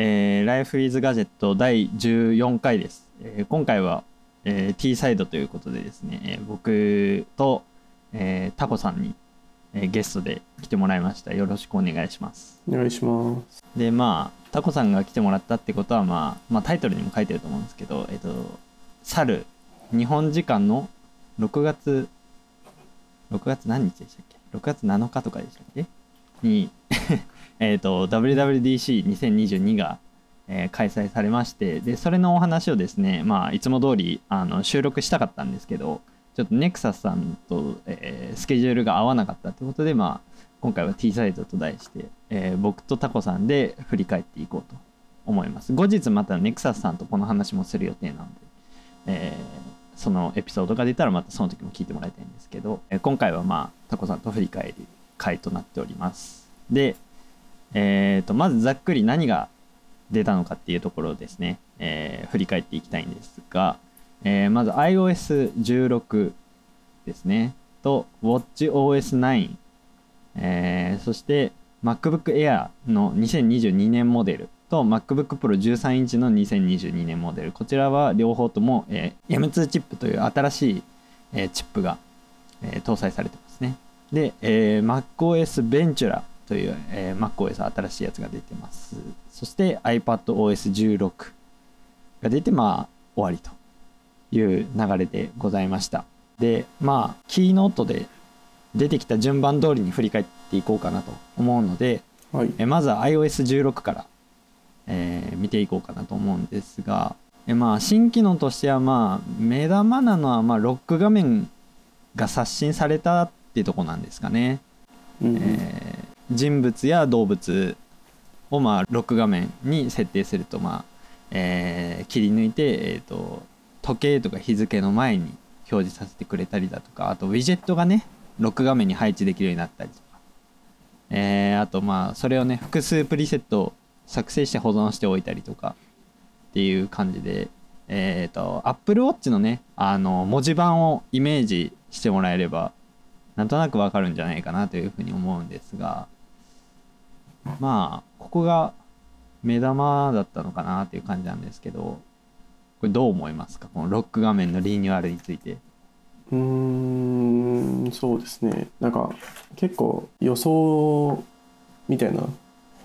えー、Life is Gadget 第14回です。えー今回は、えー T サイドということでですね、えー僕と、えータコさんに、えーゲストで来てもらいました。よろしくお願いします。お願いします。で、まあ、タコさんが来てもらったってことは、まあ、まあ、タイトルにも書いてると思うんですけど、えっ、と、去る、日本時間の6月、6月何日でしたっけ ?6 月7日とかでしたっけ？に、えっと、WWDC2022 が、えー開催されまして、で、それのお話をですね、まあ、いつも通り、あの、収録したかったんですけど、ちょっとネクサスさんと、えースケジュールが合わなかったってことで、まあ、今回は T サイドと題して、えー僕とタコさんで振り返っていこうと思います。後日またネクサスさんとこの話もする予定なので、えーそのエピソードが出たらまたその時も聞いてもらいたいんですけど、え今回はまあタコさんと振り返る回となっております。で、えーとまずざっくり何が出たのかっていうところをですね、えー振り返っていきたいんですが、えーまず iOS16 ですね。と WatchOS9 えーそして MacBook Air の2022年モデル。と MacBook Pro 13インチの2022年モデル。こちらは両方とも、えー M2 チップという新しい、えーチップが、えー搭載されてますね。で、えー MacOS Ventura という、えー MacOS 新しいやつが出てます。そして iPadOS16 が出てまあ終わりという流れでございました。でまあキーノートで出てきた順番通りに振り返っていこうかなと思うのではい。えまずは iOS16 から、えー見ていこうかなと思うんですがえまあ新機能としてはまあ目玉なのはまあロック画面が刷新されたってとこなんですかね、うんうん。えー人物や動物をまあロック画面に設定するとまあ、えー切り抜いて、えー、と時計とか日付の前に表示させてくれたりだとかあとウィジェットがねロック画面に配置できるようになったりとか、えーあとまあそれをね複数プリセット作成して保存しておいたりとかっていう感じでえっ、と Apple Watch のねあの文字盤をイメージしてもらえればなんとなくわかるんじゃないかなというふうに思うんですがまあここが目玉だったのかなっていう感じなんですけどこれどう思いますか？このロック画面のリニューアルについて。うーん、そうですね。なんか結構予想みたいなフ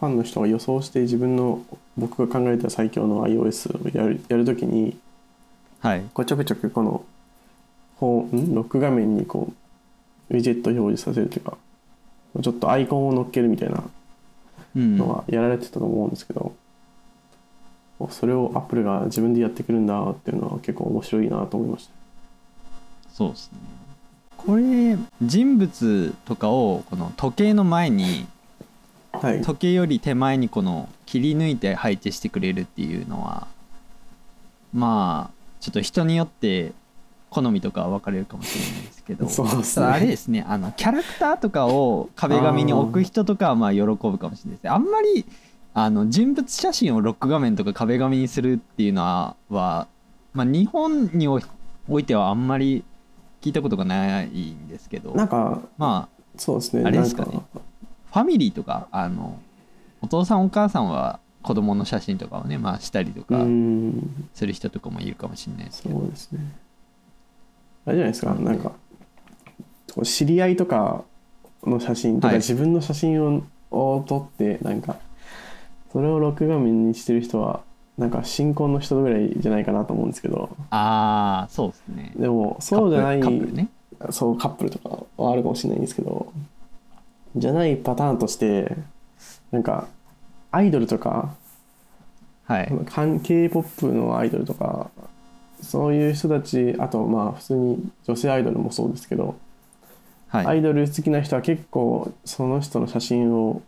ァンの人が予想して自分の僕が考えた最強の iOS をやるやるときにはい。こうちょくちょくこのホーん？ロック画面にこうウィジェット表示させるというかちょっとアイコンを乗っけるみたいなうんのはやられてたと思うんですけど、それをアップルが自分でやってくるんだっていうのは結構面白いなと思いました。そうですね。これ人物とかをこの時計の前にはい、時計より手前にこの切り抜いて配置してくれるっていうのはまあちょっと人によって好みとかは分かれるかもしれないですけど。そうですね。あれですねあのキャラクターとかを壁紙に置く人とかはまあ喜ぶかもしれないですね。あんまりあの人物写真をロック画面とか壁紙にするっていうのはは、まあ、日本においてはあんまり聞いたことがないんですけど。なんかまあそうですね。あれですかね。ファミリーとかあのお父さんお母さんは子供の写真とかをねまあしたりとうかん。する人とかもいるかもしれないですけど、そうですねあれじゃないですかなんか知り合いとかの写真とはい。か自分の写真をを撮ってなんかそれをロック画面にしてる人はなんか新婚の人ぐらいじゃないかなと思うんですけど。ああそうですね。でもそうじゃないカップルね。そうカップルとかはあるかもしれないんですけどじゃないパターンとしてなんかアイドルとかはい。関 K-POP のアイドルとかそういう人たちあとまあ普通に女性アイドルもそうですけど、はい、アイドル好きな人は結構その人の写真を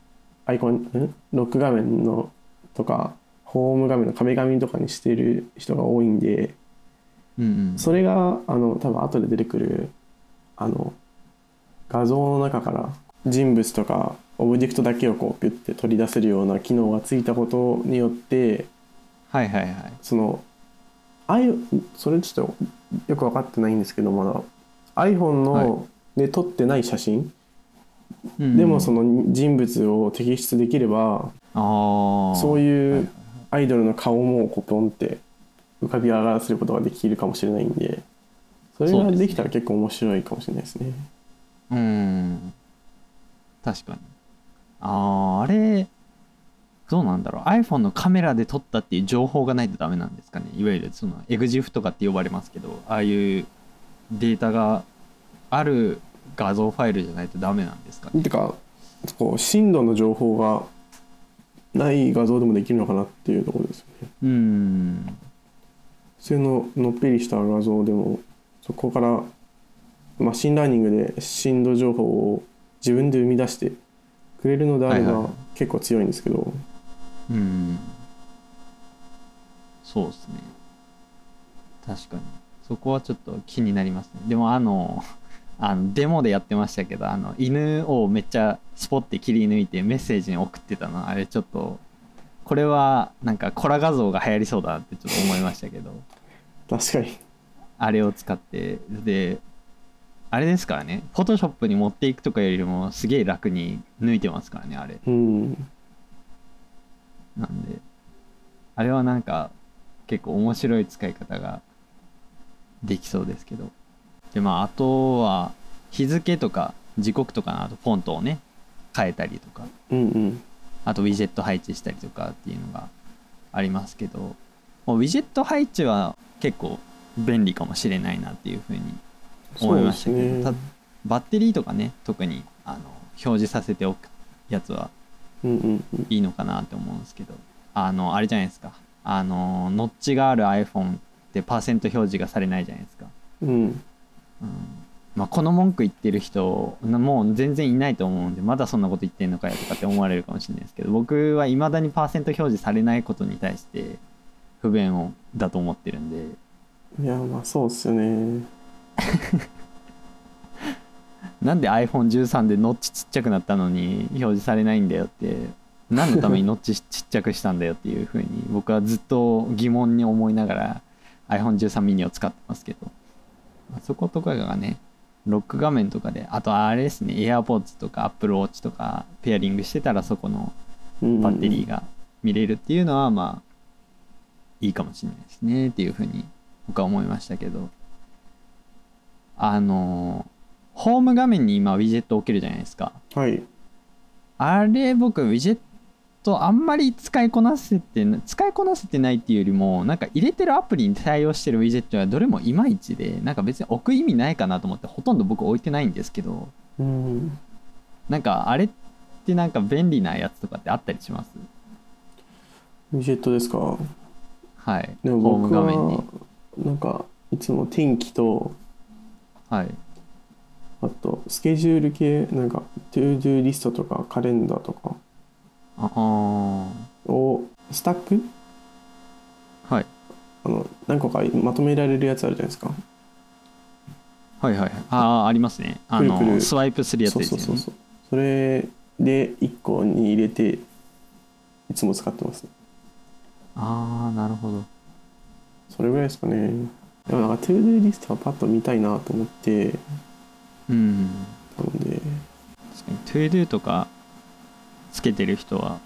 アイコンんロック画面のとかホーム画面の壁紙とかにしてる人が多いんでうんうん。それがあの多分後で出てくるあの画像の中から人物とかオブジェクトだけをこうピュッて取り出せるような機能がついたことによってはいはいはい。そのあいそれちょっとよく分かってないんですけどまだ。iPhone の、で撮ってない写真。うんでもその人物を摘出できればそういうアイドルの顔もこうポンって浮かび上がらせることができるかもしれないんでそれができたら結構面白いかもしれないですね。うん。確かに。あああれどうなんだろう。iPhone のカメラで撮ったっていう情報がないとダメなんですかね。いわゆるその EXIF とかって呼ばれますけどああいうデータがある画像ファイルじゃないとダメなんですかね。てかこう深度の情報がない画像でもできるのかなっていうところですよね。うん。普通ののっぺりした画像でもそこから machine learning で深度情報を自分で生み出してくれるのであればはいはい。結構強いんですけど、うん。そうですね。確かに。そこはちょっと気になりますね。でもあのあのデモでやってましたけどあの犬をめっちゃスポッて切り抜いてメッセージに送ってたのあれちょっとこれはなんかコラ画像が流行りそうだなってちょっと思いましたけど。確かに。あれを使ってであれですからね。フォトショップに持っていくとかよりもすげえ楽に抜いてますからねあれ。うんなんであれはなんか結構面白い使い方ができそうですけど。でまああとは日付とか時刻とかのあとフォントをね変えたりとか。うんうん。あとウィジェット配置したりとかっていうのがありますけど。もうウィジェット配置は結構便利かもしれないなっていうふうに思いましたけど、ね。たバッテリーとかね特にあの表示させておくやつはいいのかなって思うんですけど。あのあれじゃないですか。あのノッチがある iPhone ってパーセント表示がされないじゃないですか、うん。うん。まあ、この文句言ってる人もう全然いないと思うんでまだそんなこと言ってんのかよとかって思われるかもしれないですけど僕はいまだにパーセント表示されないことに対して不便をだと思ってるんで。いやまあそうっすよね なんで iPhone13 でノッチちっちゃくなったのに表示されないんだよって何のために ノッチちっちゃくしたんだよっていうふうに僕はずっと疑問に思いながら iPhone13 ミニを使ってますけど。まあそことかがねロック画面とかであとあれですね AirPods とか Apple Watch とかペアリングしてたらそこのバッテリーが見れるっていうのはまあいいかもしれないですねっていうふうに僕は思いましたけど。あのホーム画面に今ウィジェット置けるじゃないですか。はい。あれ僕ウィジェットあんまり使いこなせてな使いこなせてないっていうよりもなんか入れてるアプリに対応してるウィジェットはどれもいまいちでなんか別に置く意味ないかなと思ってほとんど僕置いてないんですけどうん。なんかあれってなんか便利なやつとかってあったりします？ウィジェットですか？はい。でもホーム僕画面に。はなんかいつも天気とはいあとスケジュール系なんか ToDo リストとかカレンダーとか。ああをスタック？はい。あの何個かまとめられるやつあるじゃないですか。はいはいはい。ああありますね。あのくるくる。スワイプするやつそうですよね。そうそうそうそれで1個に入れていつも使ってます。ああなるほど。それぐらいですかね。でもなんか ToDo リストはパッと見たいなと思ってうん。なので確かに ToDo とかつけてる人は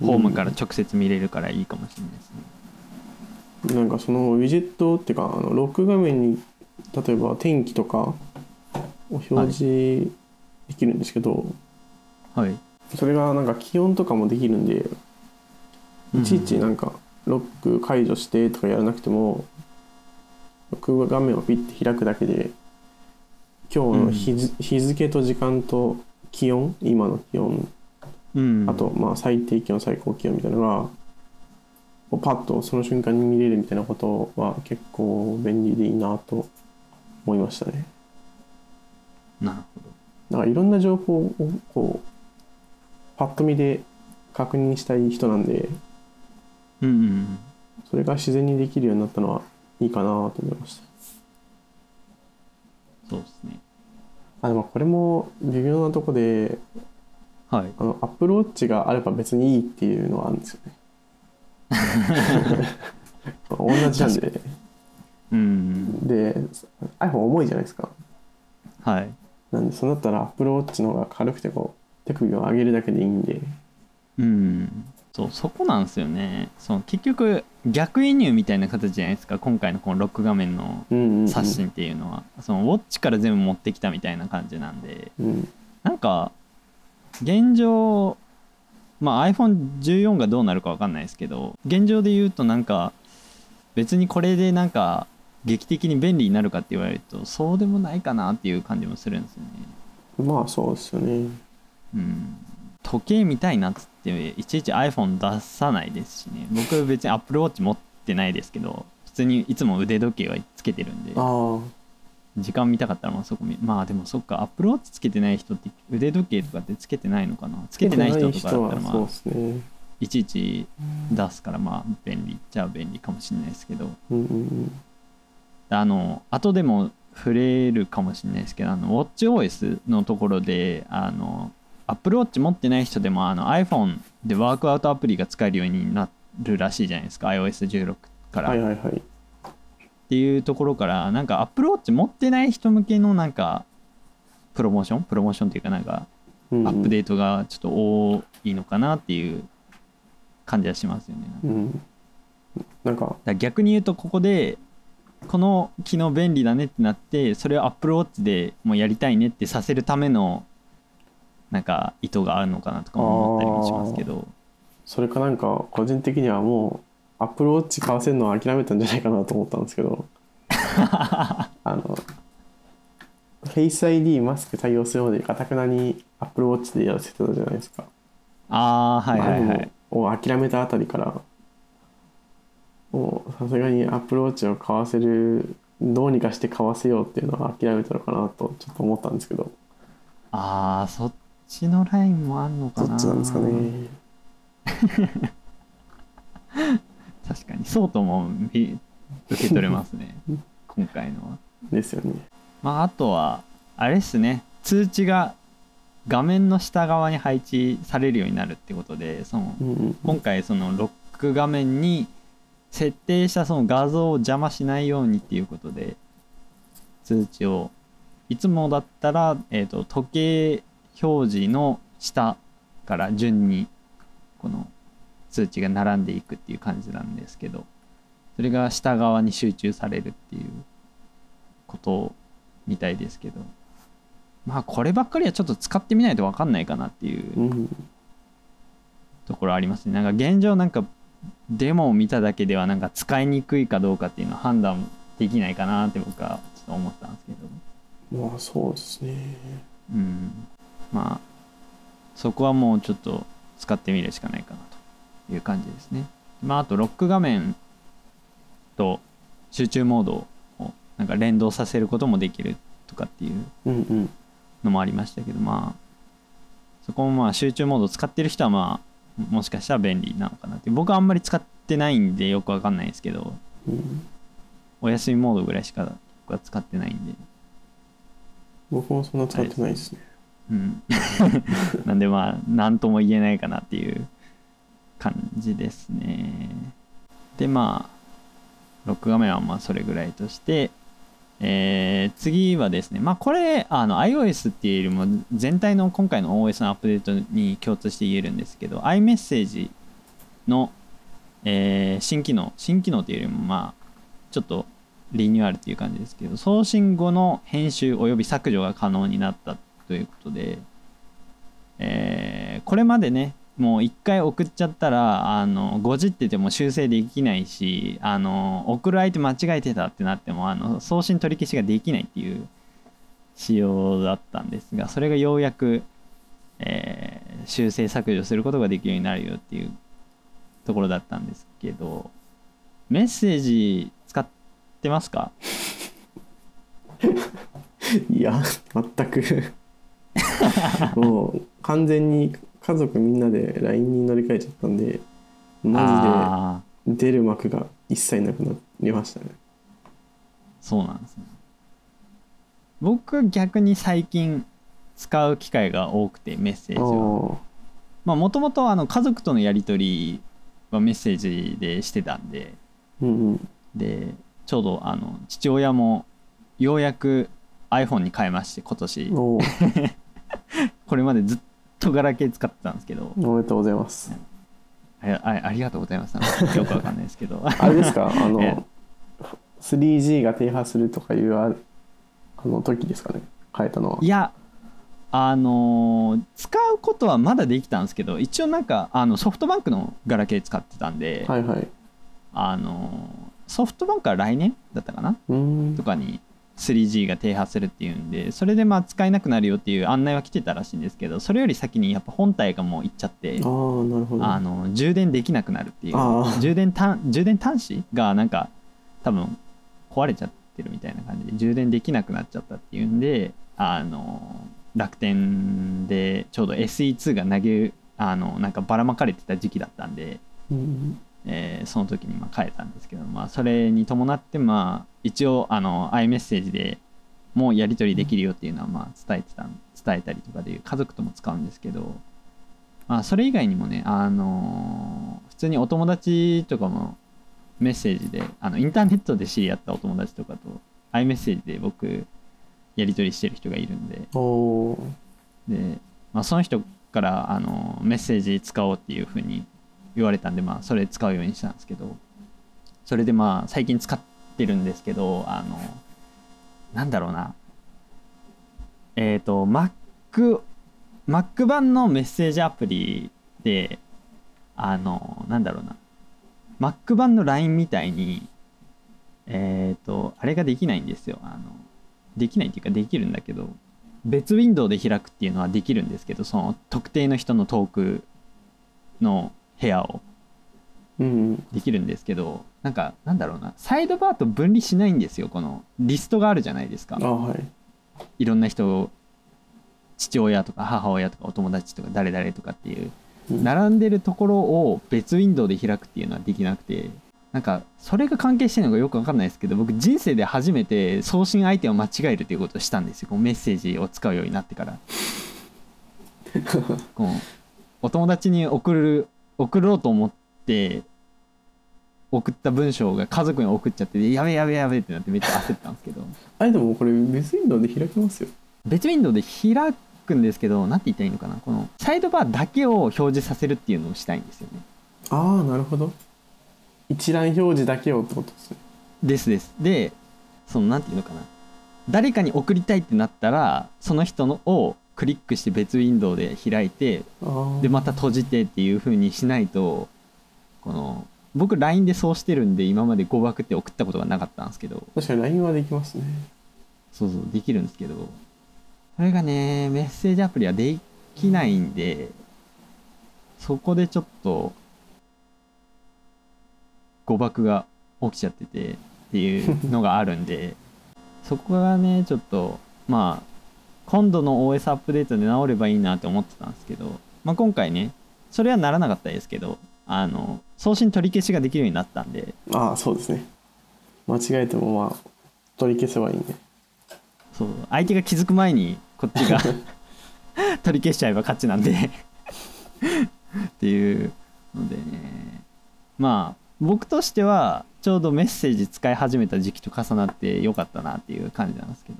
ホームから直接見れるからいいかもしれないですね、なんかそのウィジェットっていうかあのロック画面に例えば天気とかを表示できるんですけど、はい。それがなんか気温とかもできるんでいちいちなんかロック解除してとかやらなくてもロック画面をピッて開くだけで今日の日,、日付と時間と気温今の気温。うん。あとまあ最低気温最高気温みたいなのがパッとその瞬間に見れるみたいなことは結構便利でいいなと思いましたね。なるほど。なんかいろんな情報をこうパッと見で確認したい人なんでうんうんうん。それが自然にできるようになったのはいいかなと思いました。そうですね。あでもこれも微妙なとこではい。あのアップルウォッチがあれば別にいいっていうのはあるんですよね。同じなんで。うん。で iPhone 重いじゃないですか。はい。なんでそうなったら Apple Watch の方が軽くてこう手首を上げるだけでいいんで。うん。そうそこなんですよね。その結局逆輸入みたいな形じゃないですか今回のこのロック画面のうんうんうん。刷新っていうのは、そのウォッチから全部持ってきたみたいな感じなんで。うん。なんか現状まあ iPhone14 がどうなるか分かんないですけど現状で言うとなんか別にこれでなんか劇的に便利になるかって言われるとそうでもないかなっていう感じもするんですよね。まあそうですよね。うん、時計見たいなっつっていちいち iPhone 出さないですしね。僕別に Apple Watch 持ってないですけど普通にいつも腕時計はつけてるんで。あ時間見たかったらまあそこ見まあでもそっか Apple Watch つけてない人って腕時計とかってつけてないのかな？つあけてない人とかだったらまあいちいち出すからまあ便利っちゃ便利かもしれないですけど。あの後でも触れるかもしれないですけどあの WatchOS のところであの Apple Watch 持ってない人でもあの iPhone でワークアウトアプリが使えるようになるらしいじゃないですか iOS16 から、はいはいはい。っていうところからなんか Apple Watch 持ってない人向けのなんかプロモーション？プロモーションっていうかなんかアップデートがちょっと多いのかなっていう感じはしますよね。うん。なんか。逆に言うとここでこの機能便利だねってなってそれを Apple Watch でもうやりたいねってさせるためのなんか意図があるのかなとかも思ったりもしますけど。それかなんか個人的にはもう Apple Watch 買わせるのは諦めたんじゃないかなと思ったんですけど。あの Face ID マスク対応するまでかたくなに Apple Watch でやらせてたじゃないですか。ああはいはいはい。をを諦めたあたりからもうさすがに Apple Watch を買わせるどうにかして買わせようっていうのは諦めたのかなとちょっと思ったんですけど。ああそっちのラインもあんのかな？どっちなんですかね。確かにそうとも見受け取れますね。今回のは。ですよね。まああとはあれっすね。通知が画面の下側に配置されるようになるってことでそのうんうん。今回そのロック画面に設定したその画像を邪魔しないようにっていうことで通知を。いつもだったら、えー、と時計表示の下から順にこの通知が並んでいくっていう感じなんですけどそれが下側に集中されるっていうことみたいですけどまあこればっかりはちょっと使ってみないと分かんないかなっていううんところありますね。なんか現状なんかデモを見ただけではなんか使いにくいかどうかっていうのは判断できないかなって僕はちょっと思ったんですけど。まあそうですね。うんまあそこはもうちょっと使ってみるしかないかなという感じですね。まああとロック画面と集中モードをなんか連動させることもできるとかっていううんうん。のもありましたけどまあそこもまあ集中モードを使ってる人はまあもしかしたら便利なのかなって。僕はあんまり使ってないんでよくわかんないですけどうん。お休みモードぐらいしか僕は使ってないんで。僕もそんな使ってないですねうん。なんでまあ何とも言えないかなっていう感じですね。でまあロック画面はまあそれぐらいとしてえー次はですねまあこれあの iOS っていうよりも全体の今回の OS のアップデートに共通して言えるんですけど iMessage の、えー新機能新機能っていうよりもまあちょっとリニューアルっていう感じですけど送信後の編集および削除が可能になったということで、えーこれまでねもう一回送っちゃったらあのごじってても修正できないしあの送る相手間違えてたってなってもあの送信取り消しができないっていう仕様だったんですがそれがようやく、えー修正削除することができるようになるよっていうところだったんですけどメッセージ使ってますか？いや全く。もう完全に家族みんなで LINE に乗り換えちゃったんでマあジで出る幕が一切なくなりましたね。そうなんですね。僕は逆に最近使う機会が多くてメッセージは。あまあもともとあの家族とのやり取りはメッセージでしてたんで。うんうん。でちょうどあの父親もようやく iPhone に変えまして今年 これまでずっとガラケー使ってたんですけど。おめでとうございます。あああありがとうございます。よくわかんないですけど。あれですか？あえの 3G が低波するとかいうああの時ですかね？変えたのは。いやあのー使うことはまだできたんですけど一応なんかあのソフトバンクのガラケー使ってたんで、はいはい。あのーソフトバンクは来年だったかな？とかに 3G が低波するっていうんでそれでまあ使えなくなるよっていう案内は来てたらしいんですけどそれより先にやっぱ本体がもういっちゃってあの充電できなくなるっていう充電端充電端子がなんか多分壊れちゃってるみたいな感じで充電できなくなっちゃったっていうんであの楽天でちょうど SE2 が投げあのなんかばらまかれてた時期だったんで、うんえーその時にまあ変えたんですけど、まあ、それに伴ってまあ一応あの iMessage でもうやり取りできるよっていうのはまあ伝えてた伝えたりとかで家族とも使うんですけど、まあ、それ以外にもね、あのー普通にお友達とかもメッセージであのインターネットで知り合ったお友達とかと iMessage で僕やり取りしてる人がいるんでで、まあ、その人からあのメッセージ使おうっていうふうに言われたんで、まあ、それ使うようにしたんですけどそれでまあ最近使ってるんですけどあのなんだろうな。えっ、と Mac Mac 版のメッセージアプリであのなんだろうな。Mac 版の LINE みたいにえっ、とあれができないんですよ。あのできないっていうかできるんだけど別ウィンドウで開くっていうのはできるんですけどその特定の人のトークの部屋を。うんうんできるんですけどなんかなんだろうな。サイドバーと分離しないんですよ。このリストがあるじゃないですか。あはい。いろんな人父親とか母親とかお友達とか誰々とかっていううん。並んでるところを別ウィンドウで開くっていうのはできなくてなんかそれが関係してるのかよく分かんないですけど僕人生で初めて送信相手を間違えるっていうことをしたんですよ。こうメッセージを使うようになってから。こうお友達に送る送ろうと思って送った文章が家族に送っちゃってやべえやべえやべえってなってめっちゃ焦ったんですけど。あれでもこれ別ウィンドウで開きますよ。別ウィンドウで開くんですけど何て言ったらいいのかな。このサイドバーだけを表示させるっていうのをしたいんですよね。ああなるほど。一覧表示だけをってことですね。ですです。でその何て言うのかな。誰かに送りたいってなったらその人のをクリックして別ウィンドウで開いてでまた閉じてっていう風にしないとこの僕 LINE でそうしてるんで今まで誤爆って送ったことがなかったんですけど。確かに LINE はできますね。そうそうできるんですけど。それがねメッセージアプリはできないんでそこでちょっと誤爆が起きちゃっててっていうのがあるんで。そこがねちょっとまあ今度の OS アップデートで直ればいいなって思ってたんですけど、まあ、今回ねそれはならなかったですけどあの送信取り消しができるようになったんで。ああそうですね。間違えてもまあ取り消せばいいんでそう。相手が気づく前にこっちが 取り消しちゃえば勝ちなんで。っていうのでね。まあ僕としてはちょうどメッセージ使い始めた時期と重なってよかったなっていう感じなんですけど。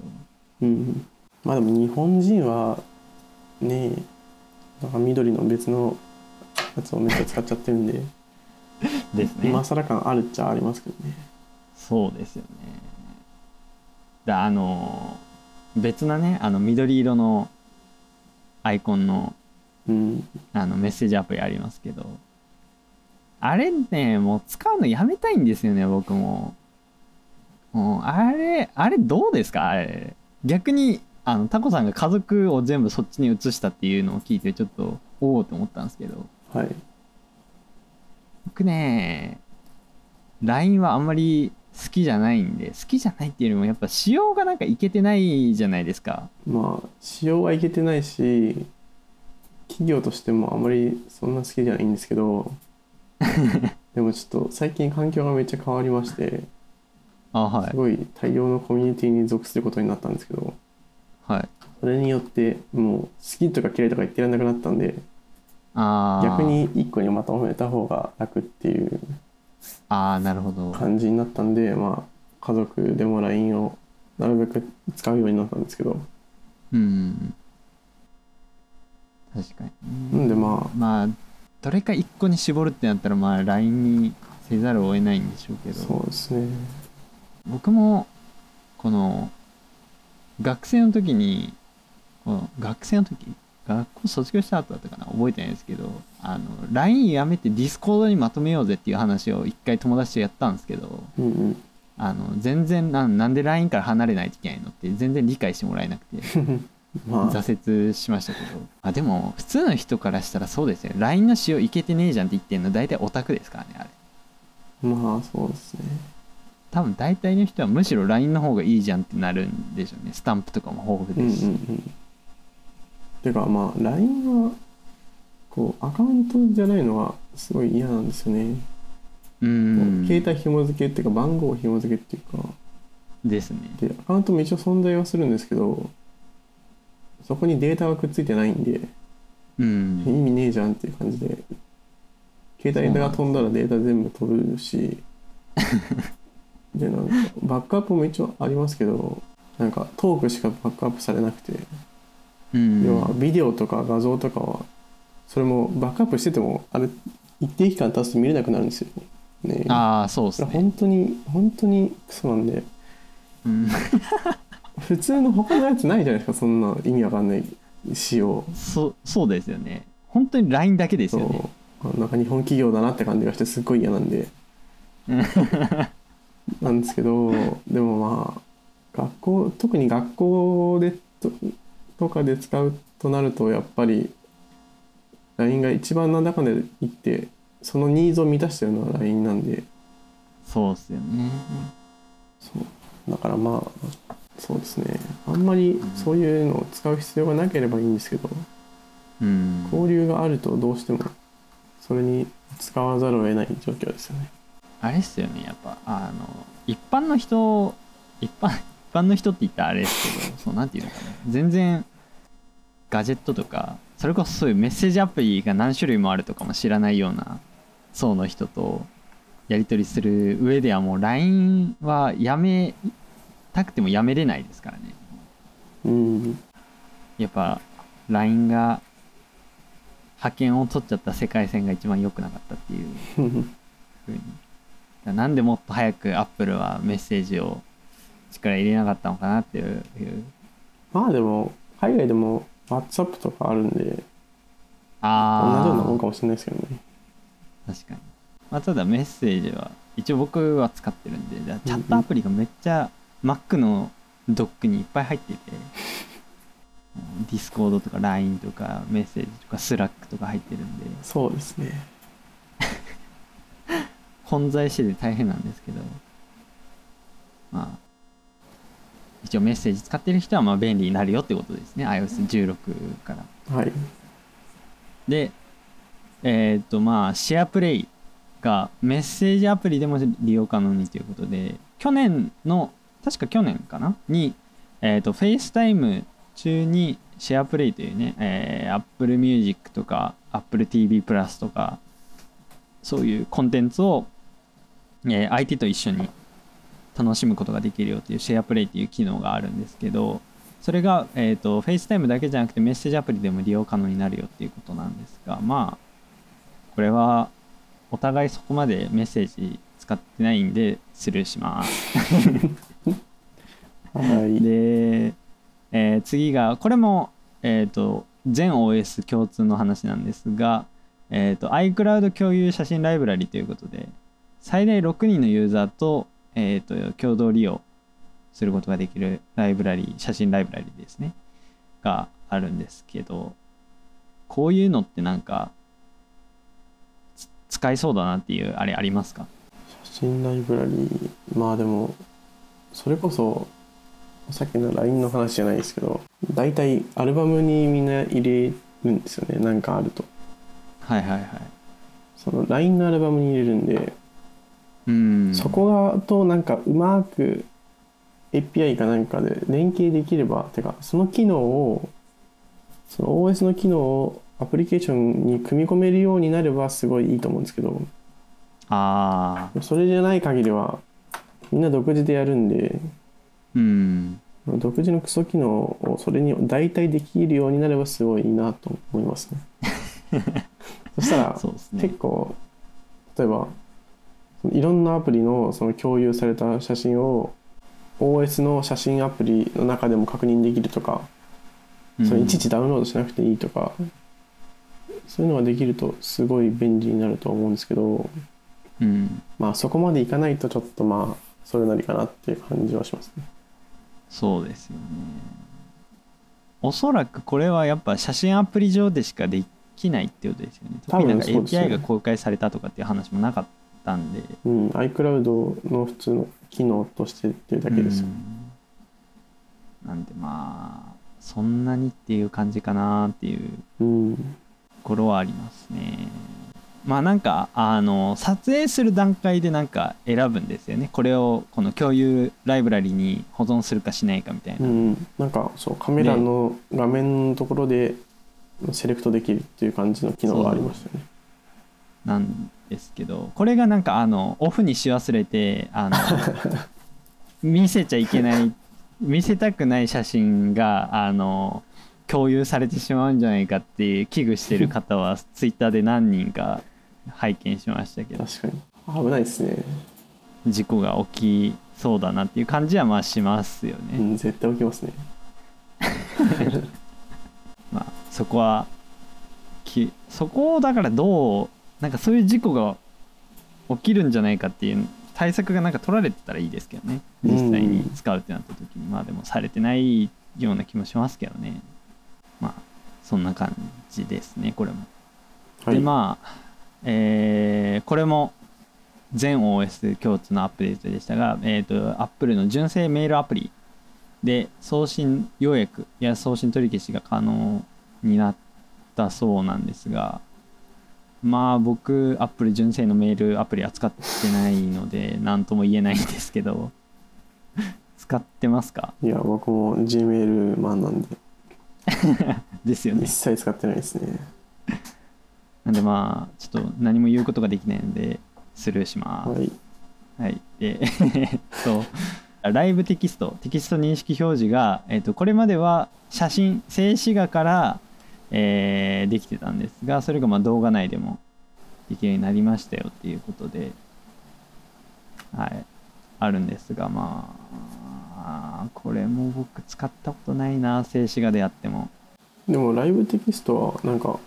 うんまあでも日本人はねえなんか緑の別のやつをめっちゃ使っちゃってるんでですね。今更感あるっちゃありますけどね。そうですよね。であの別なねあの緑色のアイコンのうん。あのメッセージアプリありますけどあれねもう使うのやめたいんですよね僕も。もうあれあれどうですか？あれ。逆にあのタコさんが家族を全部そっちに移したっていうのを聞いてちょっとおおと思ったんですけど。はい。僕ね LINE はあんまり好きじゃないんで好きじゃないっていうよりもやっぱ仕様がなんかいけてないじゃないですか。まあ仕様はいけてないし企業としてもあまりそんな好きじゃないんですけど。でもちょっと最近環境がめっちゃ変わりましてあはい。すごい大量のコミュニティに属することになったんですけどはい。それによってもう好きとか嫌いとか言ってらんなくなったんで逆に1個にまとめた方が楽っていうああなるほど。感じになったんでまあ家族でも LINE をなるべく使うようになったんですけど。うん確かになんでまあ。まあどれか1個に絞るってなったらまあ LINE にせざるを得ないんでしょうけど。そうですね。僕もこの学生の時にこの学生の時学校卒業した後だったかな覚えてないですけどあの LINE やめて Discord にまとめようぜっていう話を一回友達とやったんですけどうんうん。あの全然なんなんで LINE から離れないといけないのって全然理解してもらえなくて まあ。挫折しましたけど。あでも普通の人からしたらそうですよ。LINE の使用いけてねえじゃんって言ってんの大体オタクですからねあれ。まあそうですね多分大体の人はむしろ LINE の方がいいじゃんってなるんでしょうね。スタンプとかも豊富うんうんですし、うん。てかまあ LINE はこうアカウントじゃないのはすごい嫌なんですよね、うん。携帯紐付けっていうか番号紐付けっていうか。ですね。でアカウントも一応存在はするんですけどそこにデータがくっついてないんでうん。意味ねえじゃんっていう感じで携帯が飛んだらデータ全部飛ぶし でなんかバックアップも一応ありますけどなんかトークしかバックアップされなくて。うん。要はビデオとか画像とかはそれもバックアップしててもあれ一定期間経つと見れなくなるんですよね。ああそうですね、本当に本当にクソなんで。うん、普通の他のやつないじゃないですかそんな意味わかんない仕様。そそうですよね。本当に LINE だけですそよねなんか日本企業だなって感じがしてすっごい嫌なんで。う んなんですけどでもまあ学校特に学校でととかで使うとなるとやっぱり LINE が一番なんだかんだ言ってそのニーズを満たしてるのは LINE なんで。そうっすよね。そう。だからまあそうですね。あんまりそういうのを使う必要がなければいいんですけどうん。交流があるとどうしてもそれに使わざるを得ない状況ですよね。あれっすよね。やっぱあの一般の人一般一般の人って言ったらあれですけどそうなんていうのかな。全然ガジェットとかそれこそそういうメッセージアプリが何種類もあるとかも知らないような層の人とやり取りする上ではもう LINE はやめたくてもやめれないですからね。うん、やっぱ LINE が覇権を取っちゃった世界線が一番良くなかったっていうふうになんでもっと早くアップルはメッセージを力入れなかったのかなっていうまあでも海外でも WhatsApp とかあるんで同じようあなもんあかもしれないですけどね。確かに、まあ、ただメッセージは一応僕は使ってるんでだチャットアプリがめっちゃ Mac のドックにいっぱい入ってて Discord とか LINE とかメッセージとか Slack とか入ってるんでそうですね。混在してて大変なんですけどまあ一応メッセージ使ってる人はまあ便利になるよってことですね。iOS16 から。はい。でえっ、とまあシェアプレイがメッセージアプリでも利用可能にということで去年の確か去年かな？にえっ、と FaceTime 中にシェアプレイというね、えー Apple Music とか Apple TV プラスとかそういうコンテンツを、えー相手と一緒に楽しむことができるよっていうシェアプレイっていう機能があるんですけどそれが、えー、と FaceTime だけじゃなくてメッセージアプリでも利用可能になるよっていうことなんですがまあこれはお互いそこまでメッセージ使ってないんでスルーします はい。で、えー次がこれも、えー、と全 OS 共通の話なんですが、えー、と iCloud 共有写真ライブラリということで最大6人のユーザーと,、えー、と共同利用することができるライブラリ写真ライブラリですね。があるんですけどこういうのってなんかつ使いそうだなっていうあれありますか？写真ライブラリー、まあでも、それこそ、さっきの LINE の話じゃないですけど、大体アルバムにみんな入れるんですよね、なんかあると。はいはいはい。その LINE のアルバムに入れるんで、うん。そこがとなんかうまく API かなんかで連携できればてかその機能をその OS の機能をアプリケーションに組み込めるようになればすごいいいと思うんですけどああそれじゃない限りはみんな独自でやるんでうん。独自のクソ機能をそれに代替できるようになればすごいいいなと思いますね。そしたらね。結構例えばいろんなアプリのその共有された写真を OS の写真アプリの中でも確認できるとか、それいちいちダウンロードしなくていいとか、そういうのができるとすごい便利になると思うんですけどうん。まあそこまでいかないとちょっとまあそれなりかなっていう感じはしますね。そうですよね。おそらくこれはやっぱ写真アプリ上でしかできないってことですよね。特になんか API が公開されたとかっていう話もなかったんで。うん、iCloud の普通の機能としてっていうだけですよ。うん。なんでまあそんなにっていう感じかなっていううん、ところはありますね。まあなんかあの撮影する段階でなんか選ぶんですよね。これをこの共有ライブラリに保存するかしないかみたいな、うん、なんかそうカメラの画面のところでセレクトできるっていう感じの機能がありましたよね。なんですけどこれがなんかあのオフにし忘れてあの 見せちゃいけない見せたくない写真があの共有されてしまうんじゃないかっていう危惧してる方はツイッターで何人か拝見しましたけど確かに危ないですね。事故が起きそうだなっていう感じはまあしますよね。うん、絶対起きますね。まあ、そこはきそこをだからどうなんかそういう事故が起きるんじゃないかっていう対策がなんか取られてたらいいですけどね。実際に使うってなった時に、まあでもされてないような気もしますけどね。まあそんな感じですねこれも、はい、でまあえーこれも全 OS 共通のアップデートでしたが、えー、と Apple の純正メールアプリで送信予約や送信取り消しが可能になったそうなんですがまあ僕 Apple 純正のメールアプリは使ってないので何とも言えないんですけど。使ってますか？いや、僕も Gmail マンなんで、ですよね。一切使ってないですね。なんでまあちょっと何も言うことができないのでスルーします。はい。はい、で えっとライブテキスト。テキスト認識表示が、えっと、これまでは写真静止画から、えーできてたんですがそれがまあ動画内でもできるようになりましたよっていうことで、はい、あるんですがまあこれも僕使ったことないな静止画でやっても。でもライブテキストはなんか、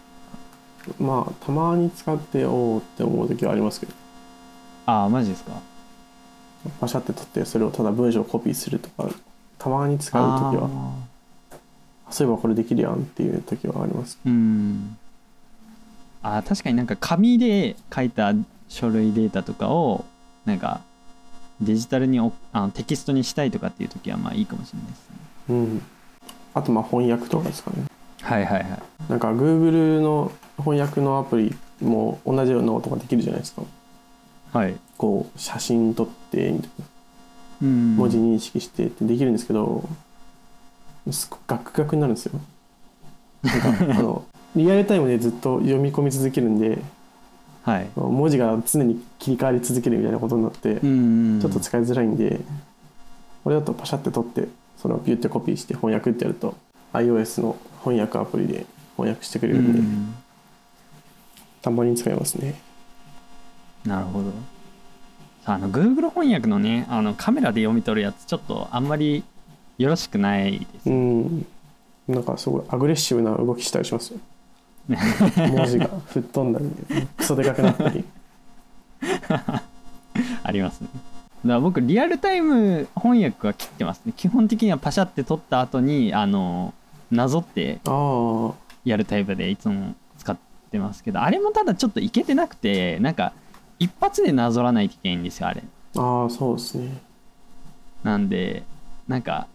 まあ、たまに使っておおって思う時はありますけど、ああマジですか？パシャって撮ってそれをただ文章をコピーするとか、たまに使う時は、あそういえばこれできるやんっていう時はあります。ーうんあー確かになんか紙で書いた書類データとかをなんかデジタルにおあのテキストにしたいとかっていう時はまあいいかもしれないですねうん。あとまあ翻訳とかですかね。はいはいはいなんか Google の翻訳のアプリも同じようなことができるじゃないですか。はいこう写真撮ってみたいなうん文字認識してってできるんですけど、すっごいガクガクになるんですよ。なんかあの リアルタイムでずっと読み込み続けるんではい文字が常に切り替わり続けるみたいなことになって、うんちょっと使いづらいんでこれだとパシャって撮ってそのピュってコピーして翻訳ってやると iOS の翻訳アプリで翻訳してくれうるんで、んたまに使いますね。なるほどあの Google 翻訳のねあのカメラで読み取るやつちょっとあんまりよろしくないです。うん。なんかすごいアグレッシブな動きしたりしますよ。文字が吹っ飛んだりクソでかくなったり。ありますね。だから僕リアルタイム翻訳は切ってますね。基本的にはパシャって撮った後にあのなぞってああやるタイプでいつも使ってますけどあれもただちょっといけてなくてなんか一発でなぞらないといけないんですよあれ。ああそうですね。なんでなんか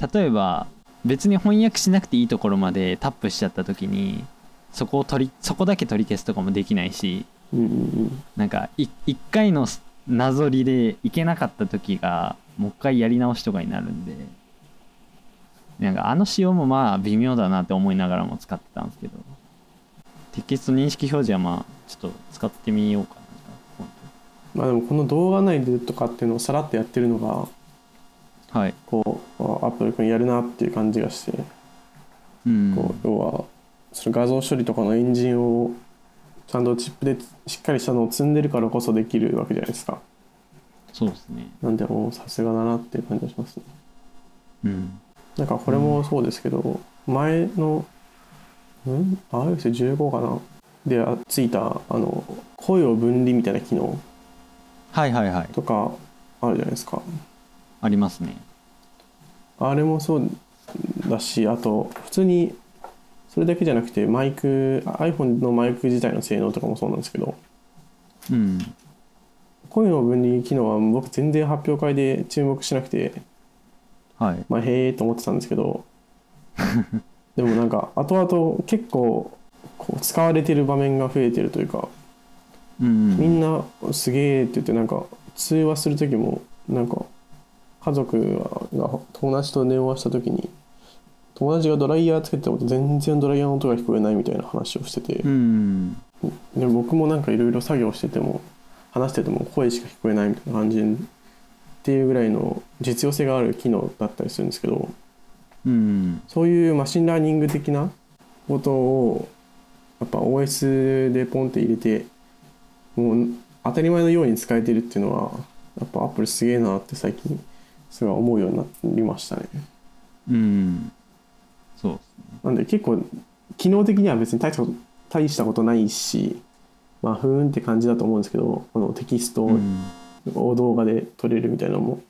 例えば別に翻訳しなくていいところまでタップしちゃった時にそこを取りそこだけ取り消すとかもできないしうんなんかい一回のなぞりでいけなかった時がもう一回やり直しとかになるんで。なんかあの仕様もまあ微妙だなって思いながらも使ってたんですけど。テキスト認識表示はまあちょっと使ってみようかなまあでもこの動画内でとかっていうのをさらっとやってるのがはい。こうアップル君やるなっていう感じがして、うん。こう要はその画像処理とかのエンジンをちゃんとチップでしっかりしたのを積んでるからこそできるわけじゃないですか。そうですね。なんでもうさすがだなっていう感じがしますね。うん。なんかこれもそうですけど、前のん？iOS15 かな？であついたあの声を分離みたいな機能はいはいはい。とかあるじゃないですかありますね。あれもそうだしあと普通にそれだけじゃなくてマイク iPhone のマイク自体の性能とかもそうなんですけどうん。声の分離機能は僕全然発表会で注目しなくてはい。まあへえと思ってたんですけど でもなんか後々結構こう使われてる場面が増えてるというかうん。みんなすげえって言ってなんか通話する時もなんか家族が友達と電話した時に友達がドライヤーつけてたこと全然ドライヤーの音が聞こえないみたいな話をしてて。うん。で僕もなんかいろいろ作業してても話してても声しか聞こえないみたいな感じっていうぐらいの実用性がある機能だったりするんですけどうん。そういう machine learning 的なことをやっぱ OS でポンって入れてもう当たり前のように使えてるっていうのはやっぱ Apple すげえなって最近すごい思うようになりましたね。うん。そうね。なんで結構機能的には別に大したこと大したことないしまあふーんって感じだと思うんですけどこのテキストうん。を動画で撮れるみたいなのも、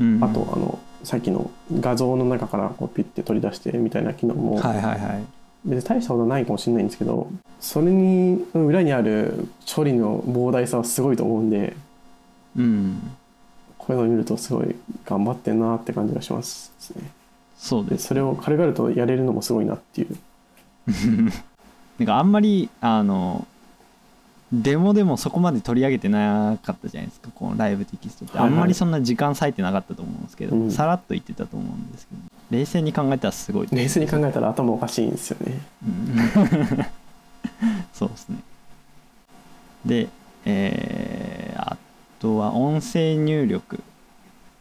うん。あとあのさっきの画像の中からこうピッて取り出してみたいな機能も、はいはいはい。別に大したことないかもしれないんですけどそれに裏にある処理の膨大さはすごいと思うんでうんこういうのを見るとすごい頑張ってんなって感じがしますね。そうでですそれを軽々とやれるのもすごいなっていう。なんかあんまりあのデモでもそこまで取り上げてなかったじゃないですか。このライブテキストって、はいはい。あんまりそんな時間割いてなかったと思うんですけど、うん。さらっと言ってたと思うんですけど冷静に考えたらすごい、冷静に考えたら頭おかしいんですよね。うん。そうですね。でえーあとは音声入力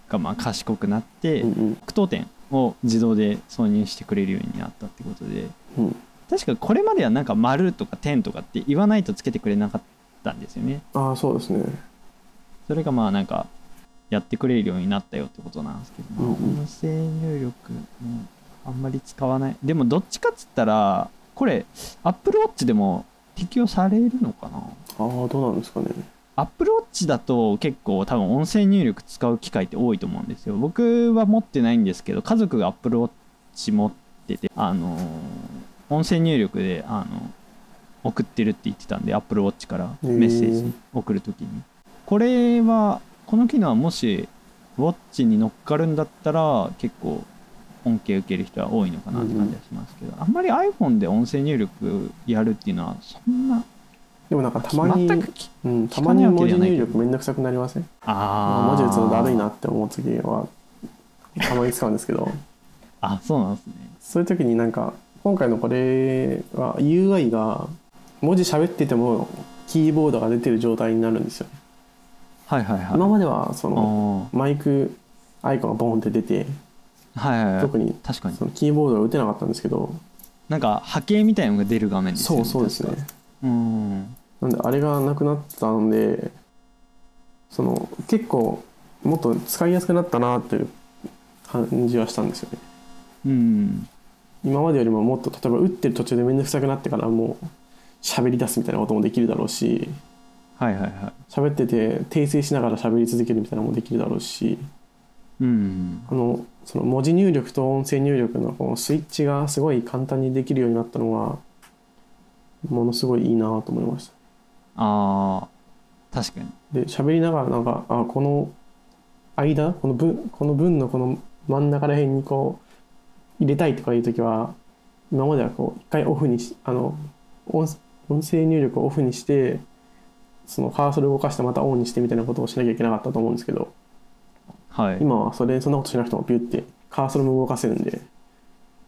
がまあ賢くなって、うんうん。句読点を自動で挿入してくれるようになったってことでうん。確かこれまではなんか丸とか点とかって言わないとつけてくれなかったんですよね。ああそうですね。それがまあなんかやってくれるようになったよってことなんですけど、まあうんうん。音声入力もあんまり使わない。でもどっちかっつったらこれ Apple Watch でも適用されるのかな？ああどうなんですかね Apple Watch だと結構多分音声入力使う機会って多いと思うんですよ。僕は持ってないんですけど家族が Apple Watch 持っててあのー音声入力であの送ってるって言ってたんで Apple Watch からメッセージ送るときに。これはこの機能はもし Watch に乗っかるんだったら結構恩恵受ける人は多いのかなって感じがしますけど、あんまり iPhone で音声入力やるっていうのはそんなでもなんかたまにうん、たまに文字入力めんどくさくなりません？あ文字打つのだるいななって思う時はたまに使うんですけど。あそうなんですね。そういう時になんか今回のこれは UI が文字喋っててもキーボードが出てる状態になるんですよ、はいはいはい。今まではそあのマイクアイコンがボンって出てーはいはいはい。特に確かに。そのキーボードが打てなかったんですけど。なんか波形みたいなのが出る画面ですよね。そうそうですねうん。なんであれがなくなったんでその結構もっと使いやすくなったなっていう感じはしたんですよね。うん。今までよりももっと例えば打ってる途中で面倒くさくなってからもう喋り出すみたいなこともできるだろうしはいはいはい。喋ってて訂正しながら喋り続けるみたいなのもできるだろうしうん。あのその文字入力と音声入力のこのスイッチがすごい簡単にできるようになったのはものすごいいいなと思いました。あー確かに。で喋りながらなんかあこの間この文この文のこの真ん中ら辺にこう入れたいとかいう時は今まではこう一回オフにしあの音音声入力をオフにしてそのカーソルを動かしてまたオンにしてみたいなことをしなきゃいけなかったと思うんですけどはい。今はそれそんなことしなくてもピュってカーソルも動かせるんで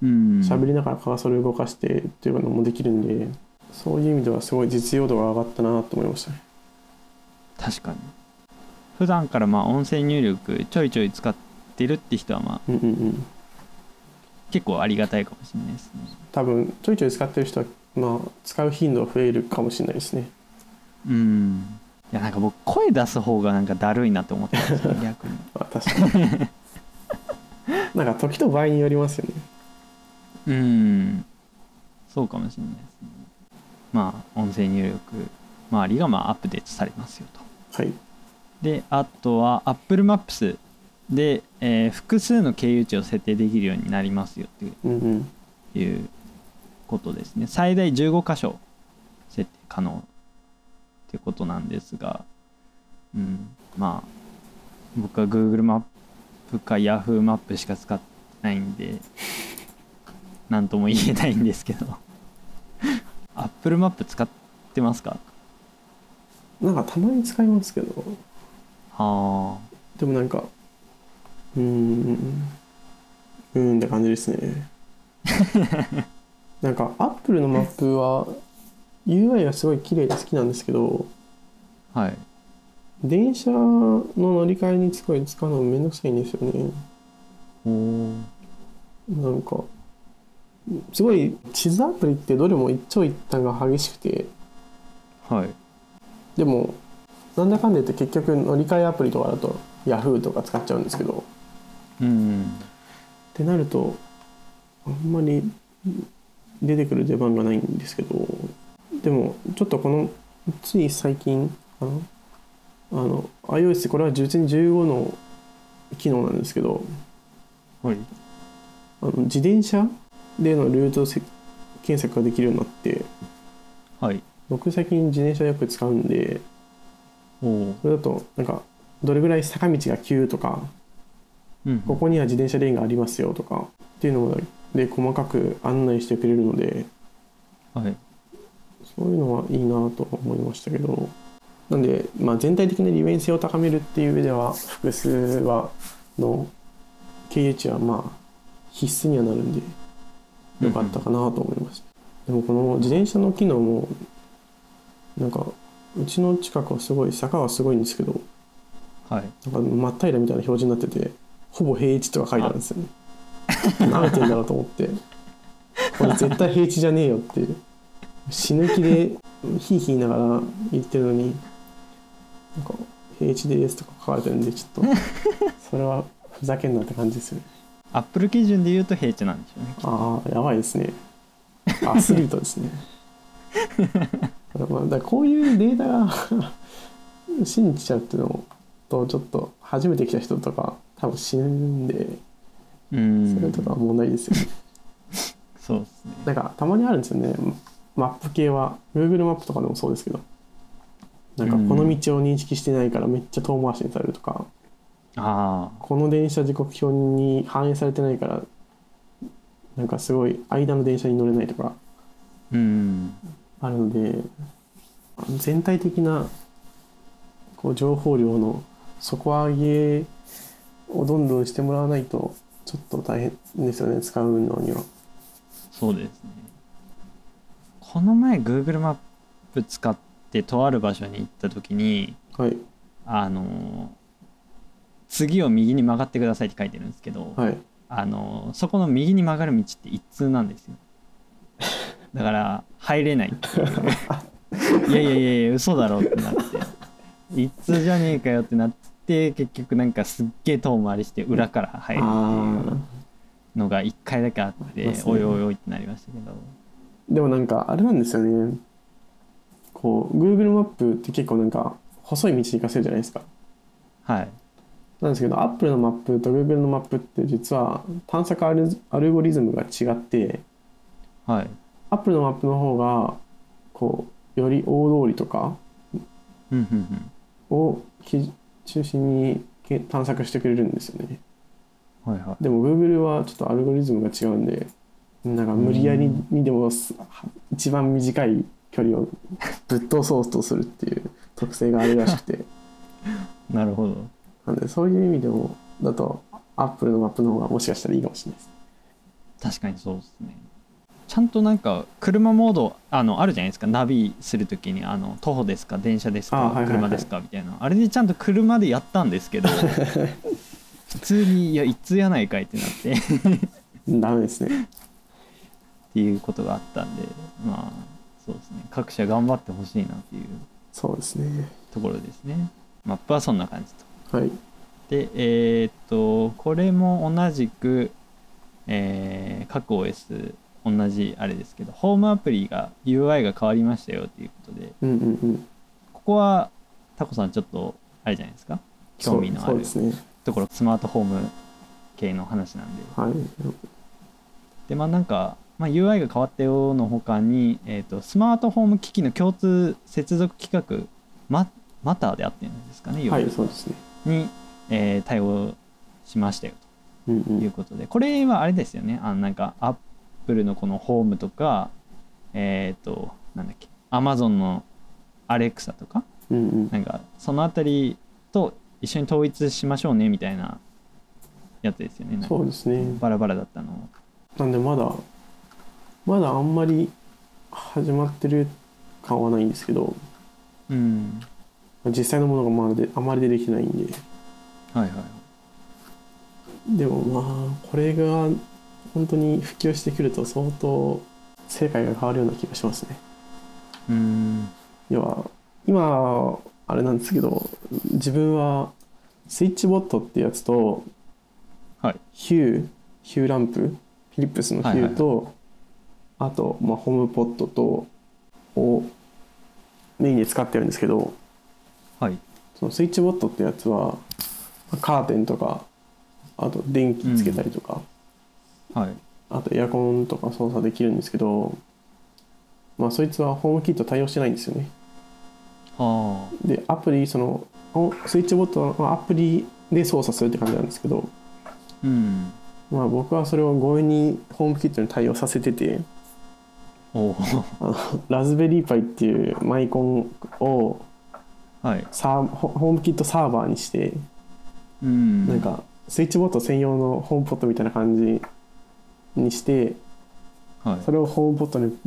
うん。喋りながらカーソル動かしてっていうのもできるんでそういう意味ではすごい実用度が上がったなと思いましたね。確かに。普段からまあ音声入力ちょいちょい使ってるって人はまあうんうんうん。結構ありがたいかもしれないですね。多分ちょいちょい使ってる人はまあ使う頻度は増えるかもしれないですね。うん。いやなんか僕声出す方がなんかだるいなって思ってたんですよ 逆に。まあ確かに。なんか時と場合によりますよね。うん。そうかもしれないですねまあ音声入力周りがまあアップデートされますよと。はい。であとは Apple Maps で、えー複数の経由地を設定できるようになりますよっていううんうん。いうことですね。最大15箇所設定可能ってことなんですが、うん、まあ僕は Google マップか Yahoo マップしか使ってないんで 何とも言えないんですけど Apple マップ使ってますか？なんかたまに使いますけど。はでもなんかうーんうーんって感じですね。なんかアップルのマップは UI がすごい綺麗で好きなんですけどあはい。電車の乗り換えにすごい使うのめんどくさいんですよね。おー。なんかすごい地図アプリってどれも一長一短が激しくて。はい。でもなんだかんだ言って結局乗り換えアプリとかだと Yahoo! とか使っちゃうんですけど。うんってなるとあんまり出てくる出番がないんですけど。でもちょっとこのつい最近かなあの iOS これは実に15の機能なんですけど。はい。あの自転車でのルートせ検索ができるようになってはい。僕最近自転車よく使うんでおおそれだとなんかどれぐらい坂道が急とかうんここには自転車レーンがありますよとかっていうので細かく案内してくれるのではい。そういうのはいいなと思いましたけど。なんで、まあ、全体的な利便性を高めるっていう上では複数はの経由地はまあ必須にはなるんでよかったかなと思いました、でもこの自転車の機能もなんかうちの近くはすごい坂はすごいんですけどはい。なんか真っ平らみたいな表示になっててほぼ平地とか書いてあるんですよね。舐めてんだろうと思って。これ絶対平地じゃねえよっていう。死ぬ気でヒーヒーながら言ってるのになんか平地ですとか書かれてるんでちょっと それはふざけんなって感じですよねアップル基準で言うと平地なんでしょうね。ああやばいですね。アスリートですね。まあだからこういうデータが 信じちゃうっていうのとちょっと初めて来た人とか多分死ぬんでうん。それとかは問題ですよね、そうですね。なんかたまにあるんですよね。マップ系は Google マップとかでもそうですけど。なんかこの道を認識してないからめっちゃ遠回しにされるとか、あこの電車時刻表に反映されてないからなんかすごい間の電車に乗れないとかあうん。あるので全体的なこう情報量の底上げをどんどんしてもらわないとちょっと大変ですよね使うのには。そうですね。この前 Google マップ使ってとある場所に行った時にはい。あの次を右に曲がってくださいって書いてるんですけど、はい。あのそこの右に曲がる道って一通なんですよ。だから入れない いやいやいやいや嘘だろってなって。一通じゃねえかよってなって結局なんかすっげえ遠回りして裏から入るってあいうのが1回だけあっあてね。おいおいおいってなりましたけど。ーでもなんかあれなんですよね。こう Google マップって結構なんか細い道に行かせるじゃないですか。はいなんですけど Apple のマップと Google のマップって実は探索アルアルゴリズムが違ってはい。Apple のマップの方がこうより大通りとか。をき中心にけ探索してくれるんですよねはいはい。でも Google はちょっとアルゴリズムが違うんでなんか無理やりにでもす一番短い距離を ぶっ通そうとするっていう特性があるらしくて なるほど。なんでそういう意味でもだと Apple のマップの方がもしかしたらいいかもしれないです。確かにそうですね。ちゃんとなんか車モードあのあるじゃないですか。ナビするときにあの徒歩ですか電車ですか、あはいはいはい。車ですかみたいな。あれでちゃんと車でやったんですけど 普通にいや一通やないかいってなって。ダメですね。っていうことがあったんでまあそうですね。各社頑張ってほしいなっていう。そうですね。ところですね。マップはそんな感じとはい。でえーっとこれも同じく、えー各 OS 同じあれですけどホームアプリが UI が変わりましたよっていうことでうんうんうん。ここはタコさんちょっとあれじゃないですか？興味のあるところスマートホーム系の話なんで。はい。でまあなんか、まあ、UI が変わったよの他に、えー、とスマートホーム機器の共通接続規格ママターであってるんですかね、はいそうですねに、えー対応しましたようんうというんことで。これはあれですよね。あのなんかアップルのこのホームとかえっ、となんだっけ。アマゾンのアレクサとかうんうん。なんかそのあたりと一緒に統一しましょうねみたいなやつですよね。そうですね。バラバラだったの。をなんでまだまだあんまり始まってる感はないんですけど。うん実際のものがまだであまり出てきてないんで。はいはいでもまあこれが本当に普及してくると相当世界が変わるような気がしますね。うん。要は今あれなんですけど自分はスイッチボットってやつとはい。ヒューヒューランプフィリップスのヒューと、あと、まあ、ホームポットとをメインで使ってるんですけどはい。そのスイッチボットってやつはまあカーテンとかあと電気つけたりとか、はい。あとエアコンとか操作できるんですけどまあそいつはホームキット対応してないんですよね。はでアプリそのおスイッチボットはアプリで操作するって感じなんですけどあうん。まあ僕はそれを強引にホームキットに対応させてておー。あのラズベリーパイっていうマイコンをはい。サーホホームキットサーバーにしてうん。なんかスイッチボット専用のホームポットみたいな感じにしてはい。それをホームポットに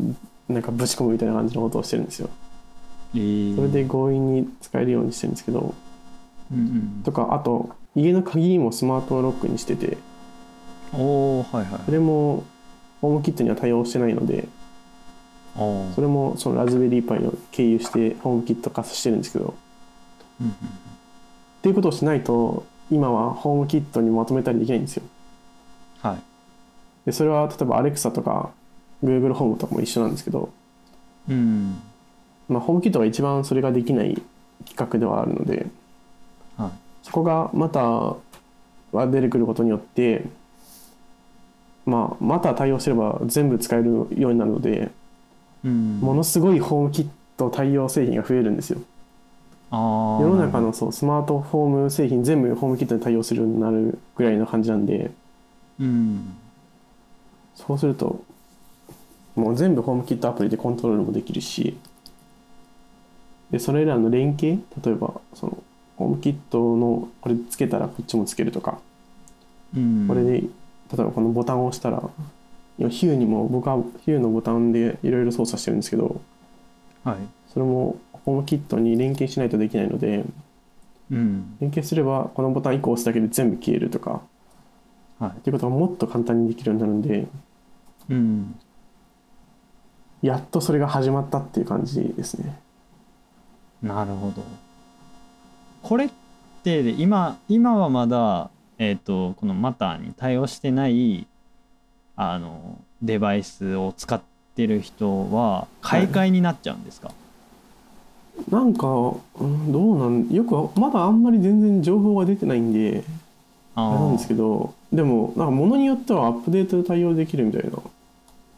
なんかぶち込むみたいな感じのことをしてるんですよ。えー。それで強引に使えるようにしてるんですけどうんうん。とかあと家の鍵もスマートロックにしてておおはいはいそれもホームキットには対応してないのでそれもそのラズベリーパイを経由してホームキット化してるんですけど。うんうんっていうことをしないと今はホームキットにまとめたりできないんですよ。はい。でそれは例えばアレクサとか Google ホームとかも一緒なんですけど、うん。まあ、ホームキットが一番それができない企画ではあるので。はい。そこがまたが出てくることによって。まあまた対応すれば全部使えるようになるので。うんものすごいホームキット対応製品が増えるんですよ。世の中のそうスマートフォーム製品全部ホームキットに対応するようになるぐらいの感じなんで。うん。そうするともう全部ホームキットアプリでコントロールもできるし。でそれらの連携例えばそのホームキットのこれつけたらこっちもつけるとか。うん。これで例えばこのボタンを押したら今ヒューにも僕はヒューのボタンでいろいろ操作してるんですけどはい。それもホームキットに連携しないとできないのでうん。連携すればこのボタン1個押すだけで全部消えるとかはい。っていうことがもっと簡単にできるようになるんでうん。やっとそれが始まったっていう感じですね。なるほど。これってで今今はまだえっ、とこのマターに対応してないあのデバイスを使ってる人は買い替えになっちゃうんですか、なんか、うん、どうなんよくまだあんまり全然情報が出てないんでああれなんですけどでもなんか物によってはアップデートで対応できるみたいな。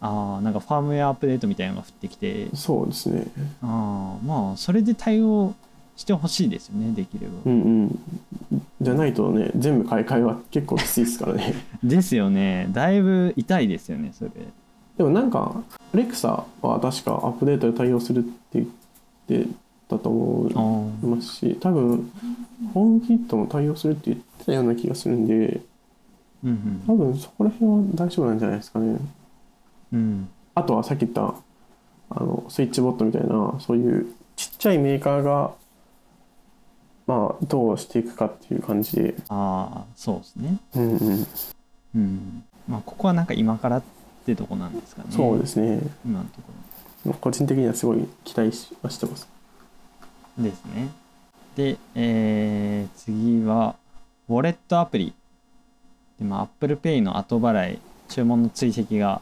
あーなんかファームウェアアップデートみたいなのが降ってきて。そうですね。あーまあそれで対応してほしいですよねできれば、うんうん。じゃないとね全部買い替えは結構きついですからね。ですよね。だいぶ痛いですよねそれ。でもなんかアレクサは確かアップデートで対応するって言ってたと思あいますし多分ホームキットも対応するって言ってたような気がするんでうんうん。多分そこら辺は大丈夫なんじゃないですかね。うん。あとはさっき言ったあのスイッチボットみたいなそういうちっちゃいメーカーがまあどうしていくかっていう感じで。ああそうですね。うんうん。うん。まあここはなんか今からっってとこなんですかね。そうですね。今のとこ個人的にはすごい期待しはしてます。ろですね。で、えー次はウォレットアプリ。で、まあ、Apple Pay の後払い注文の追跡が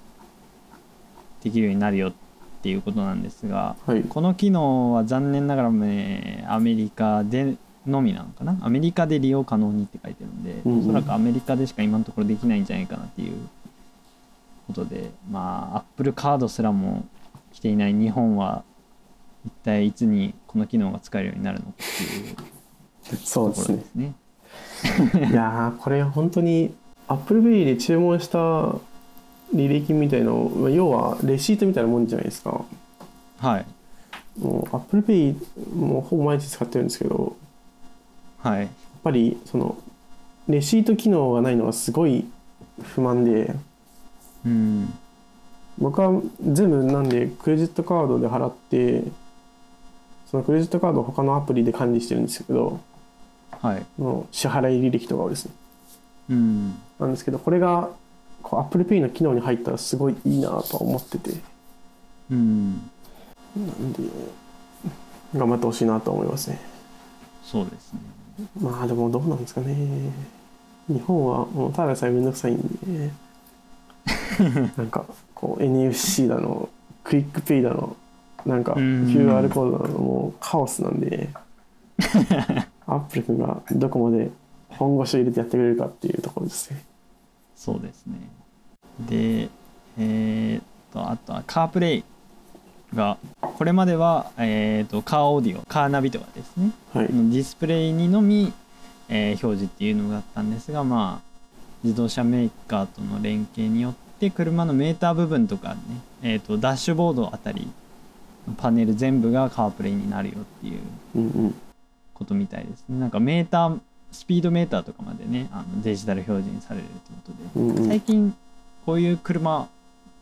できるようになるよっていうことなんですがはい。この機能は残念ながら、ね、アメリカでのみなのかな？アメリカで利用可能にって書いてるんで、うんうん。おそらくアメリカでしか今のところできないんじゃないかなっていうことでまあアップルカードすらも来ていない日本は一体いつにこの機能が使えるようになるのかっていうそうですね。ところですね。いやーこれ本当に ApplePay で注文した履歴みたいのまあ要はレシートみたいなもんじゃないですか。はい。もう ApplePay もうほぼ毎日使ってるんですけどはい。やっぱりそのレシート機能がないのがすごい不満で。うん。僕は全部なんでクレジットカードで払ってそのクレジットカードを他のアプリで管理してるんですけどはい。その支払い履歴とかをですね。うん。なんですけどこれがこう ApplePay の機能に入ったらすごいいいなとは思ってて。うん。なんで頑張ってほしいなと思いますね。そうですねまあでもどうなんですかね。日本はもうただでさえめんどくさいんで なんかこう NFC だの QUICPay だのなんかうん。QR コードだのもうカオスなんで アップル君がどこまで本腰を入れてやってくれるかっていうところですね。そうですね。で、えーっと、あとは CarPlay が、これまでは、えーっと、カーオーディオ、カーナビとかですね、はい。のディスプレイにのみ、えー表示っていうのがあったんですが、まあ、自動車メーカーとの連携によって、車のメーター部分とかね、えーっと、ダッシュボードあたり、パネル全部がカープレイになるよっていうことみたいですね。なんかメーター、スピードメーターとかまでね、あのデジタル表示にされるってことで、うんうん。最近こういう車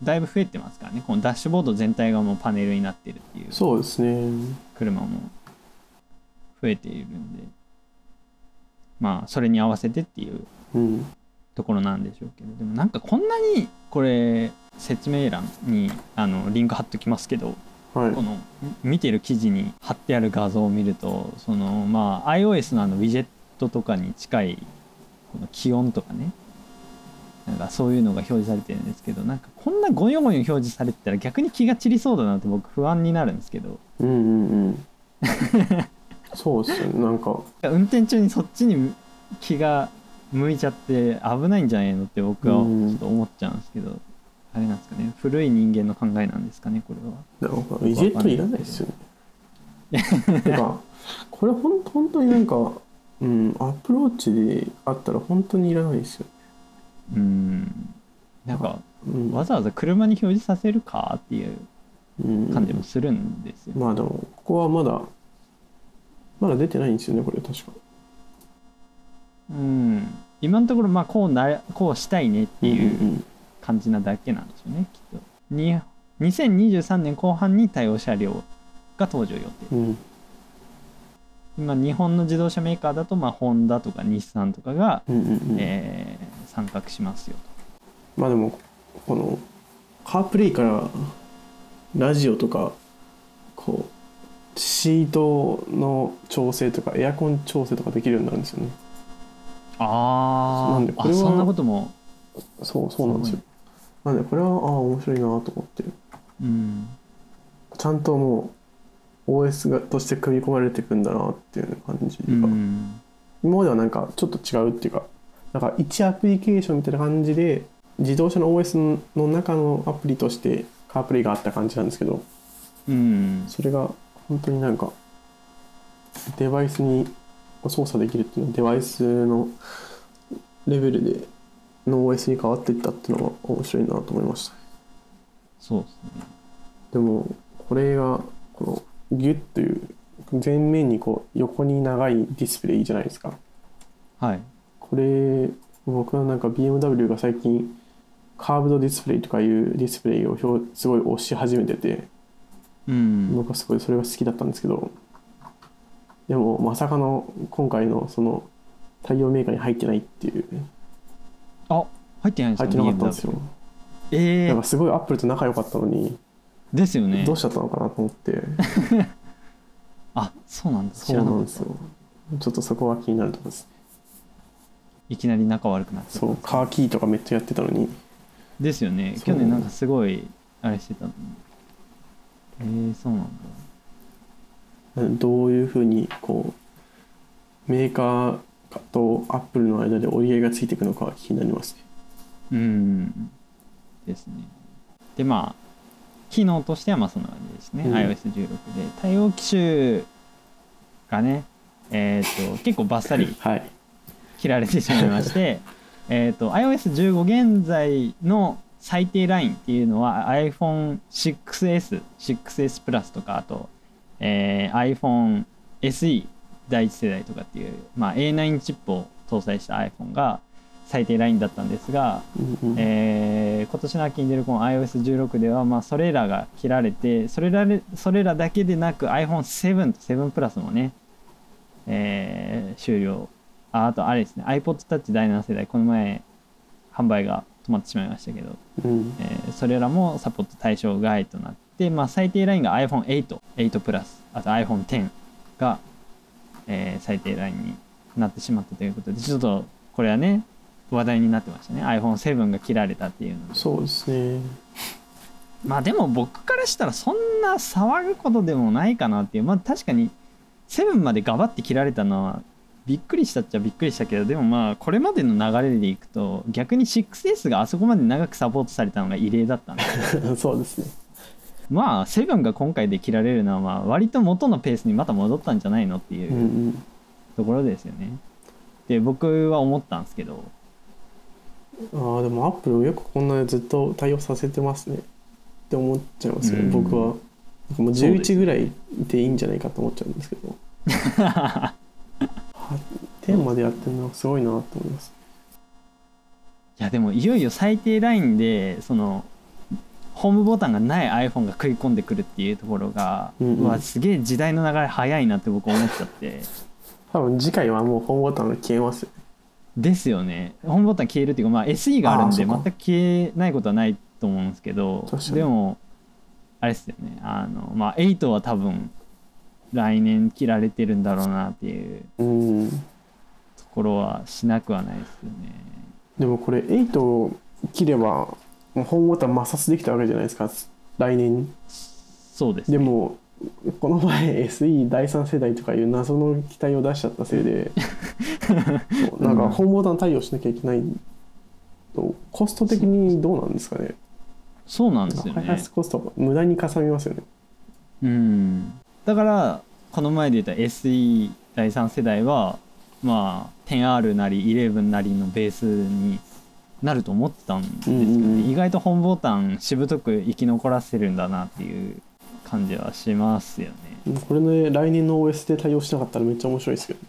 だいぶ増えてますからね。このダッシュボード全体がもうパネルになってるっていうそうですね。車も増えているんで。まあそれに合わせてっていううん。ところなんでしょうけど。でもなんかこんなにこれ説明欄にあのリンク貼っときますけどはい。このみ見てる記事に貼ってある画像を見るとそのまあ iOS のあのウィジェットとかに近いこの気温とかねなんかそういうのが表示されてるんですけどなんかこんなゴヨゴヨ表示されてたら逆に気が散りそうだなって僕不安になるんですけどうんうんうん そうですよねなんか運転中にそっちに気が向いちゃって危ないんじゃないのって僕はちうんょっと思っちゃうんですけど、あれなんですかね古い人間の考えなんですかねこれは。なんかウィジェットいらないですよね。てかこれほん本当になんか、うん、アプローチであったら本当にいらないですよ。うんなんかうんわざわざ車に表示させるかっていううん、感じもするんですよ。まあでもここはまだまだ出てないんですよねこれ確か。うん、今のところまあこうなこうしたいねっていううん感じなだけなんでしょうねきっと。に2023年後半に対応車両が登場予定。うんうん今日本の自動車メーカーだとまあホンダとか日産とかが、うんうんうんえー参画しますよまあでもこのカープレイからラジオとかこうシートの調整とかエアコン調整とかできるようになるんですよね。と。あなんでこれはあそんなことも。そうそうなんですよ。なんでこれはああ面白いなと思ってうんちゃんともう OS がとして組み込まれていくんだなっていう感じが、うん。今まではなんかちょっと違うっていうかなんか1アプリケーションみたいな感じで自動車の OS の中のアプリとしてカープレイがあった感じなんですけどうん。それが本当になんかデバイスに操作できるっていうのはデバイスのレベルでの OS に変わっていったっていうのは面白いなと思いました。そうですね。でもこれがこのギュッという前面にこう横に長いディスプレイじゃないですか。はい。これ僕はなんか BMW が最近カーブドディスプレイとかいうディスプレイを表すごい推し始めててうん。僕はすごいそれが好きだったんですけどでもまさかの今回のその対応メーカーに入ってないっていう。あ入ってないんですか？入ってなかったんですよ。BMW えー。なんか、すごいアップルと仲良かったのに、ですよね。どうしちゃったのかなと思って。あそうなんだ。知そうらなんですよ。ちょっとそこは気になるところですね。いきなり仲悪くなっちゃった。そうカーキーとかめっちゃやってたのに。ですよね。去年なんかすごいあれしてたのに。えー、そうなんだ。どういうふうにこうメーカーとアップルの間で折り合いがついていくのかは気になりますね。うん。ですね。でまあ機能としてはまあそんな感じですね、うん。iOS16 で。対応機種がねえっ、と結構バッサリ はい。切られてしまいまして えと iOS15 現在の最低ラインっていうのは iPhone6S、6S プラスとかあと、えー iPhone SE 第一世代とかっていう、まあ、A9 チップを搭載した iPhone が最低ラインだったんですが、うんうん。えー今年の秋に出るこの iOS16 では、まあ、それらが切られてそれらでそれらだけでなく iPhone7 と7プラスもね、えー終了。ああとあれですね。iPod Touch 第7世代この前販売が止まってしまいましたけど、うん。えーそれらもサポート対象外となって、まあ、最低ラインが iPhone8、8プラスあと iPhone10 が、えー最低ラインになってしまったということでちょっとこれはね話題になってましたね。iPhone7 が切られたっていうので。そうですね。まあでも僕からしたらそんな騒ぐことでもないかなっていう。まあ確かに7までガバって切られたのはびっくりしたっちゃびっくりしたけどでもまあこれまでの流れでいくと逆に 6S があそこまで長くサポートされたのが異例だったんで。そうですね。まあ7が今回で切られるのはまあ割と元のペースにまた戻ったんじゃないのっていううんうん。ところですよね。で僕は思ったんですけどああでもアップルよくこんなずっと対応させてますね。って思っちゃいますよ、うん。僕は。もうそうです11ぐらいでいいんじゃないかと思っちゃうんですけど。は10までやってるのはすごいなと思います。いやでもいよいよ最低ラインでそのホームボタンがない iPhone が食い込んでくるっていうところが、うんうん。うわすげえ時代の流れ早いなって僕思っちゃって。多分次回はもうホームボタンが消えますよですよね。ホームボタン消えるっていうか、まあ、SE があるんで全く消えないことはないと思うんですけどでもあれですよね。あの、まあ、8は多分来年切られてるんだろうなっていううんところはしなくはないですよね。でもこれ8を切ればもうホームボタン摩擦できたわけじゃないですか。来年そうですね。でもこの前 SE 第3世代とかいう謎の機体を出しちゃったせいで なんかホームボタン対応しなきゃいけないとコスト的にどうなんですかね？そうなんですよね。開発コストが無駄にかさみますよね。うん。だからこの前で言った SE 第3世代はまあ 10R なり11なりのベースになると思ってたんですけど、ね。うんうんうん。意外と本ボタンしぶとく生き残らせるんだなっていう感じはしますよね。これね来年の OS で対応しなかったらめっちゃ面白いですけど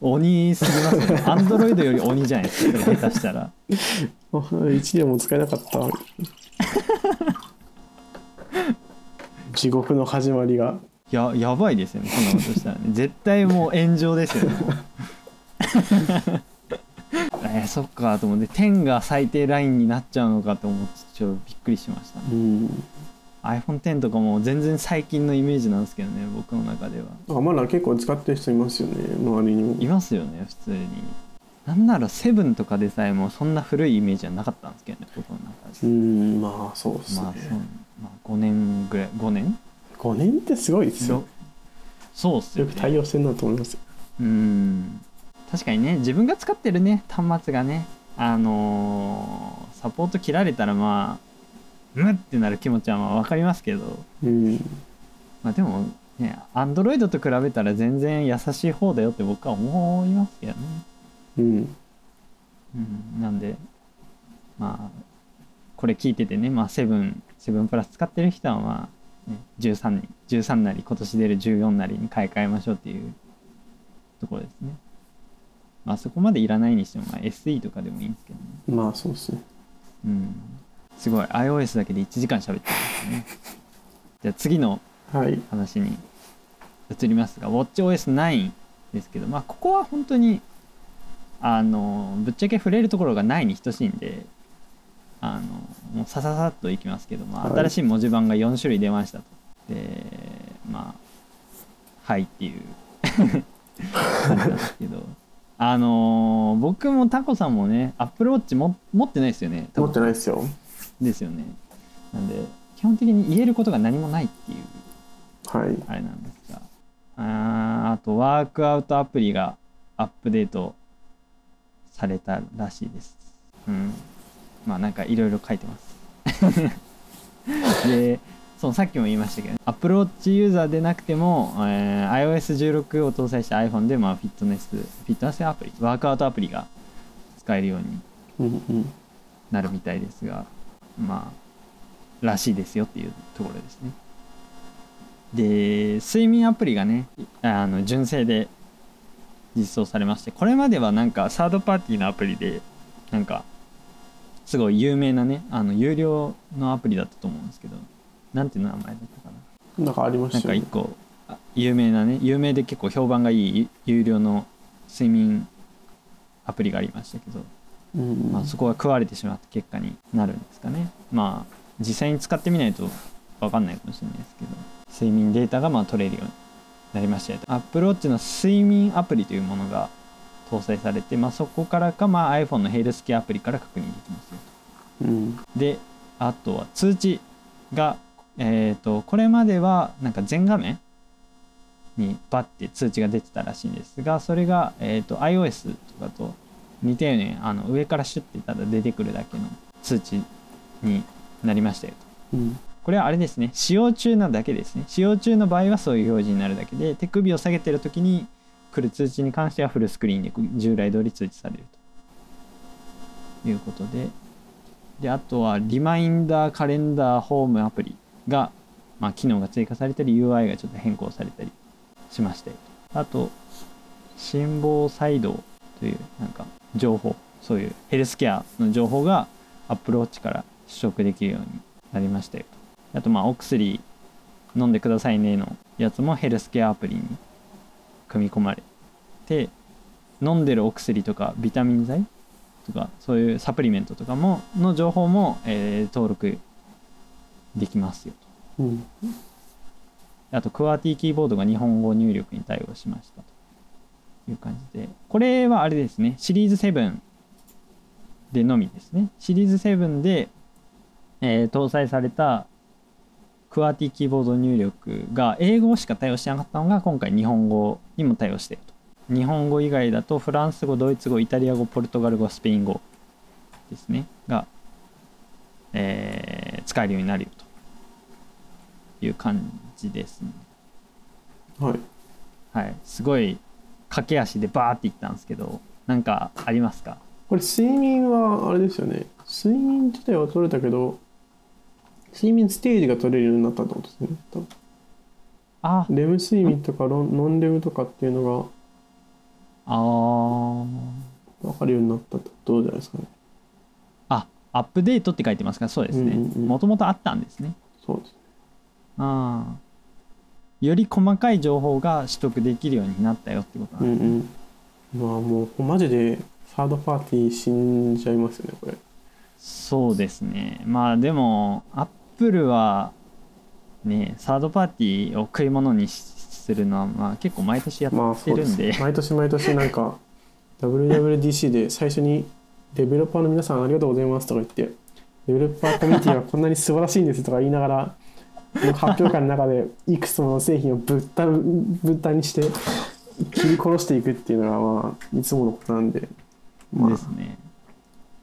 鬼すぎますよね。アンドロイドより鬼じゃないですか下手したら。あ1年も使えなかった。地獄の始まりが。ややばいですよねそんなことしたらね。絶対もう炎上ですよね えーそっかと思って10が最低ラインになっちゃうのかと思ってちょっとびっくりしましたね。うん。iPhone10 とかも全然最近のイメージなんですけどね僕の中では。なんかまだ結構使ってる人いますよね周りに。もいますよね普通に。なんなら7とかでさえもそんな古いイメージはなかったんですけどね僕の中うでんまあそうですね、まあそう、まあ、5年ぐらい5年？5年ってすごいですよ。そうっすよね。よく対応してるなと思いますよ。うん確かにね自分が使ってるね端末がねあのーサポート切られたらまあムってなる気持ちはまあ分かりますけど。うん。まあでもねアンドロイドと比べたら全然優しい方だよって僕は思いますけどね。うん。うん。なんでまあこれ聞いててねまあ7 7プラス使ってる人はまあ、ね、13に13なり今年出る14なりに買い替えましょうっていうところですねまあそこまでいらないにしても、まあ、SE とかでもいいんですけどね。まあそうですね。うん。すごい。iOS だけで1時間喋ってるんですね。じゃあ次のはい。話に移りますが WatchOS9 ですけどまあここは本当にあのぶっちゃけ触れるところがないに等しいんであのもうさささっといきますけど、まあ、はい。新しい文字盤が4種類出ましたと。でまあはいっていう。感じなんですけどあのー僕もタコさんもねアップルウォッチも持ってないですよね多持分ってないですよ。ですよね。なんで基本的に言えることが何もないっていう。はい。あれなんですが。あーあとワークアウトアプリがアップデートされたらしいです。うん。まあなんかいろいろ書いてます。でそうさっきも言いましたけど Apple Watch ユーザーでなくても、えー iOS16 を搭載した iPhone で、まあ、フィットネスフィットネスアプリワークアウトアプリが使えるようになるみたいですがまあらしいですよっていうところですね。で睡眠アプリがねあの純正で実装されましてこれまではなんかサードパーティーのアプリでなんかすごい有名なねあの有料のアプリだったと思うんですけどなんていう名前だったかな。なんかありましなんたよね。か一個あ有名なね有名で結構評判がいい有料の睡眠アプリがありましたけどうん。うんまあ、そこが食われてしまった結果になるんですかね。まあ実際に使ってみないと分かんないかもしれないですけど睡眠データがまあ取れるようになりましたよ Apple Watch の睡眠アプリというものが搭載されて、まあ、そこからか、まあ、iPhone のヘルスケアアプリから確認できますようん。とであとは通知がえっ、とこれまではなんか全画面にバッて通知が出てたらしいんですがそれが、えー、と iOS とかと似たようにあの上からシュッてただ出てくるだけの通知になりましたよと。うん。これはあれですね。使用中なだけですね。使用中の場合はそういう表示になるだけで手首を下げてる時に来る通知に関してはフルスクリーンで従来通り通知されると。いうことで。であとはリマインダーカレンダーホームアプリが、まあ、機能が追加されたり UI がちょっと変更されたりしましたよとあと心房細動というなんか情報そういうヘルスケアの情報が Apple Watch から取得できるようになりましたよとあとまあお薬飲んでくださいねのやつもヘルスケアアプリに組み込まれて飲んでるお薬とかビタミン剤とかそういうサプリメントとかもの情報も、えー登録できますよと。うん。あとクワーティキーボードが日本語入力に対応しましたという感じで。これはあれですね。シリーズ7でのみですね。シリーズ7で、えー搭載されたクワーティキーボード入力が英語しか対応してなかったのが今回日本語にも対応していると。日本語以外だとフランス語ドイツ語イタリア語ポルトガル語スペイン語ですね。が、えー使えるようになるよという感じですね。はい。はい。すごい駆け足でバーっていったんですけどなんかありますか？これ睡眠はあれですよね。睡眠自体は取れたけど睡眠ステージが取れるようになったってことですね。多分あ。レム睡眠とかロンノンレムとかっていうのあー。が分かるようになったってことじゃないですかね。あアップデートって書いてますか？らそうですね。もともとあったんですね。そうです。ああより細かい情報が取得できるようになったよってことなんうんですね、うん。まあもうマジでサードパーティー死んじゃいますよねこれ。そうですね。まあでもアップルはねサードパーティーを食い物にしするのはまあ結構毎年やまあってそうで。するんで,、毎年毎年なんか WWDC で最初にデベロッパーの皆さんありがとうございますとか言ってデベロッパーコミュニティはこんなに素晴らしいんですとか言いながら発表会の中でいくつもの製品をぶったぶったにして切り殺していくっていうのがまあいつものことなんで、まあ、ですね。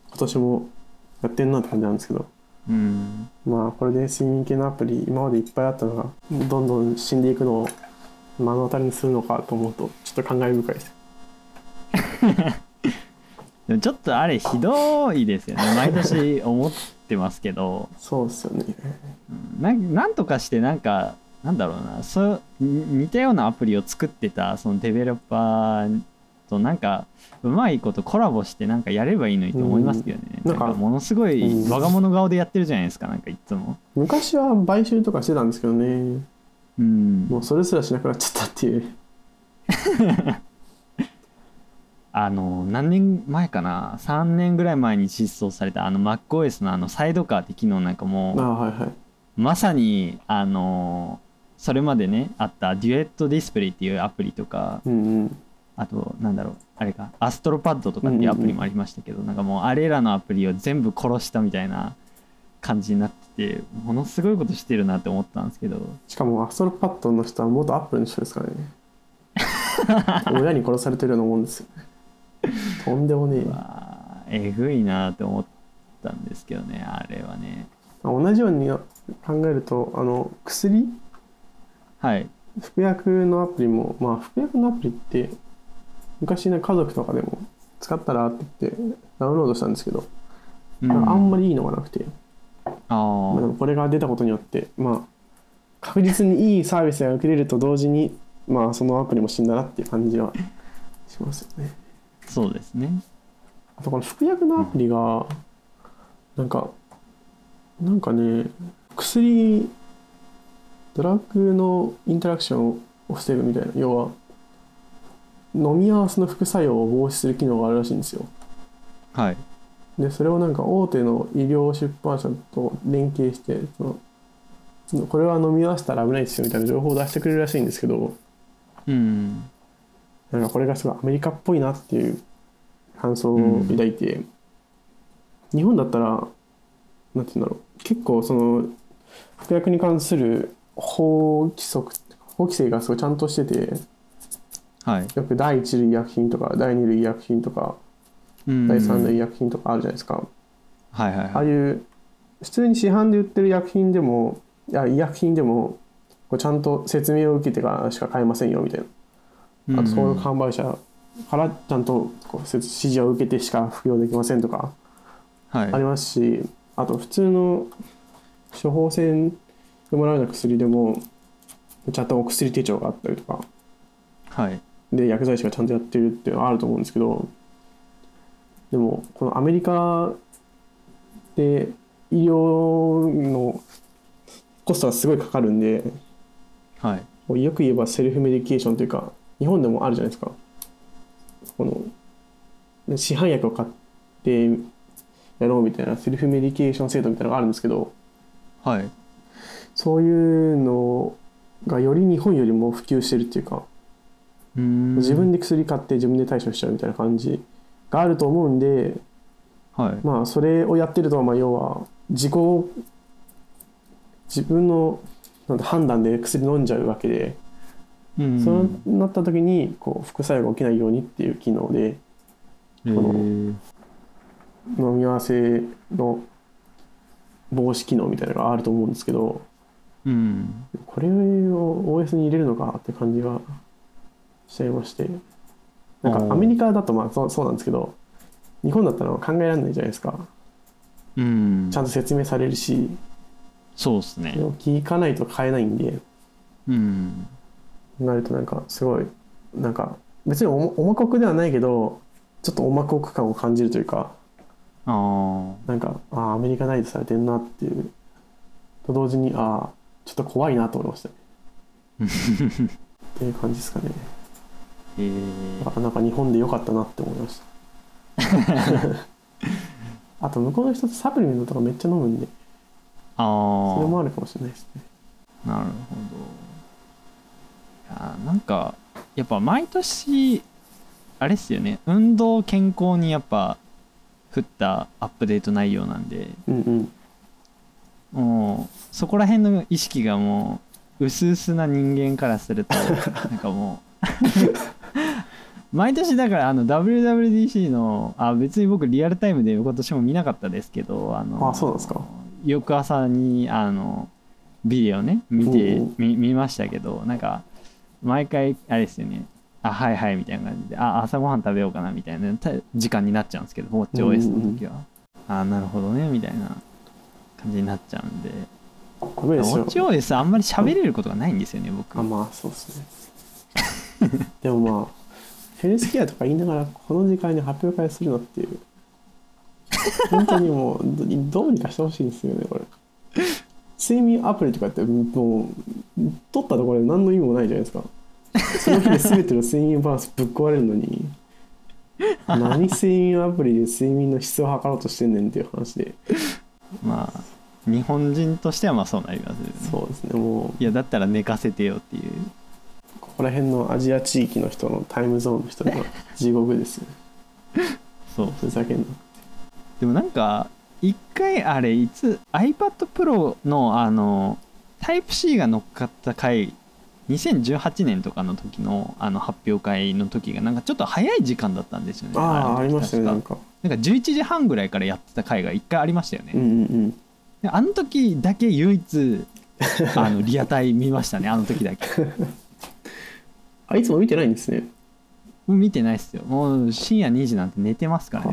今年もやってんなって感じなんですけど。うん。まあこれで睡眠系のアプリ今までいっぱいあったのがどんどん死んでいくのを目の当たりにするのかと思うとちょっと感慨深いです。でもちょっとあれひどいですよね。毎年思ってますけど。そうですよねななんとかしてなんかなんだろうなそうに似たようなアプリを作ってたそのデベロッパーとなんかうまいことコラボしてなんかやればいいのにと思いますけどね、うん。なんかものすごいうん。我が物顔でやってるじゃないですかなんかいつも。昔は買収とかしてたんですけどね。うん。もうそれすらしなくなっちゃったっていう。あの何年前かな？3年ぐらい前に実装されたあの MacOS のあのサイドカーって機能なんかもあはいはいまさにあのそれまでねあったデュエットディスプレイっていうアプリとかうんうん。あとなんだろうあれかアストロパッドとかっていうアプリもありましたけど、なんかもうあれらのアプリを全部殺したみたいな感じになっててものすごいことしてるなって思ったんですけど。しかもアストロパッドの人は元アップルの人ですからね。親に殺されてるようなもんですよ。ねとんでもねえ。えぐいなって思ったんですけどねあれはね。同じように考えるとあの薬？はい。服薬のアプリもまあ服薬のアプリって昔ね家族とかでも使ったらって言ってダウンロードしたんですけど、うん。あんまりいいのがなくて、あまあ、これが出たことによってまあ確実にいいサービスが受けれると同時にまあそのアプリも死んだなっていう感じはしますよね。そうですね。あとこの服薬のアプリがなんかなんかね薬ドラッグのインタラクションを防ぐみたいな要は飲み合わせの副作用を防止する機能があるらしいんですよ。はい。でそれをなんか大手の医療出版社と連携してそのそのこれは飲み合わせたら危ないですよみたいな情報を出してくれるらしいんですけどうん。なんかこれがすごいアメリカっぽいなっていう感想を抱いて、日本だったらなんて言うんだろう。結構その服薬に関する法規則法規制がすごいちゃんとしててはい。よく第一類医薬品とか第二類医薬品とかうん。第三類医薬品とかあるじゃないですか、はいはいああはいいう普通に市販で売ってる薬品でもいや医薬品でもこうちゃんと説明を受けてからしか買えませんよみたいな。あとそういう販売者からちゃんとこう指示を受けてしか服用できませんとかはい。ありますしあと普通の処方箋でもらうような薬でもちゃんとお薬手帳があったりとか。はい。で薬剤師がちゃんとやってるっていうのはあると思うんですけど。でもこのアメリカで医療のコストがすごいかかるんで。はい。よく言えばセルフメディケーションというか日本でもあるじゃないですか。この市販薬を買ってやろうみたいなセルフメディケーション制度みたいなのがあるんですけどはい。そういうのがより日本よりも普及してるっていうかうん。自分で薬買って自分で対処しちゃうみたいな感じがあると思うんではい。まあそれをやってるとまあ要は自己自分のなんだ判断で薬飲んじゃうわけでうんそうなった時にこう副作用が起きないようにっていう機能でえー。この飲み合わせの防止機能みたいなのがあると思うんですけどうん。これを OS に入れるのかって感じがしちゃいまして。なんかアメリカだとまあそうそうなんですけど日本だったら考えられないじゃないですか。うん。ちゃんと説明されるしそうですね。聞かないと買えないんで。うん。なるとなんかすごいなんか別に重重くではないけどちょっと重く感を感じるというかああなんかああアメリカナイズされてんなっていう。と同時にああちょっと怖いなと思いましたね。っていう感じですかね。えー。なんか日本で良かったなって思いました。あと向こうの人サプリメントとかめっちゃ飲むんで。あそれあもあるかもしれないですね。なるほど。いやなんかやっぱ毎年あれっすよね。運動健康にやっぱ振ったアップデート内容なんでうんうん。もうそこら辺の意識がもう薄々な人間からすると なんかもう 毎年だからあの WWDC のあ別に僕リアルタイムで今年も見なかったですけどあのあそうですか。翌朝にあのビデオね見て、うんうん。み見ましたけどなんか毎回あれですよねあはいはいみたいな感じで。あ朝ごはん食べようかなみたいな。た時間になっちゃうんですけど WatchOS の時は、あなるほどねみたいな感じになっちゃうんで。ダメですよ WatchOS あんまり喋れることがないんですよね僕。あまあそうですね。でもまあヘルスケアとか言いながらこの時間に発表会するのっていう。本当にもうどどうにかしてほしいんですよねこれ。睡眠アプリとかってもう取ったところで何の意味もないじゃないですかその日で全ての睡眠バランスぶっ壊れるのに何睡眠アプリで睡眠の質を測ろうとしてんねんっていう話で。まあ日本人としてはまあそうなりますよね。そうですねもう。いやだったら寝かせてよっていう。ここら辺のアジア地域の人のタイムゾーンの人が地獄ですよ そう。ふざけんなでもなんか一回あれいつ iPad Pro のあの Type-C が乗っかった回2018年とかの時のあの発表会の時がなんかちょっと早い時間だったんですよねああありましたねなん確か。かなんか11時半ぐらいからやってた回が一回ありましたよね、うんうんうん。であの時だけ唯一 あのリアタイ見ましたねあの時だけ。あいつも見てないんですね。もう見てないっすよ。もう深夜2時なんて寝てますからね。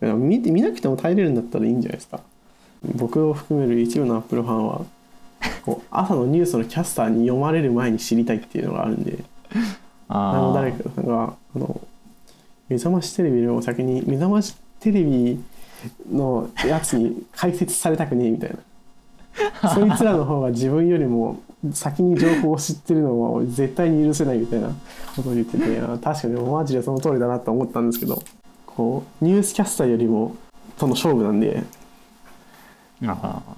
あら。見て見なくても耐えれるんだったらいいんじゃないですか。僕を含める一部のアップルファンはこう朝のニュースのキャスターに読まれる前に知りたいっていうのがあるんで。あのあ誰かがあの目覚ましテレビよりも先に目覚ましテレビのやつに解説されたくねえみたいな。そいつらの方が自分よりも先に情報を知ってるのを絶対に許せないみたいなことを言っててあ確かにマジでその通りだなと思ったんですけどこうニュースキャスターよりもとの勝負なんで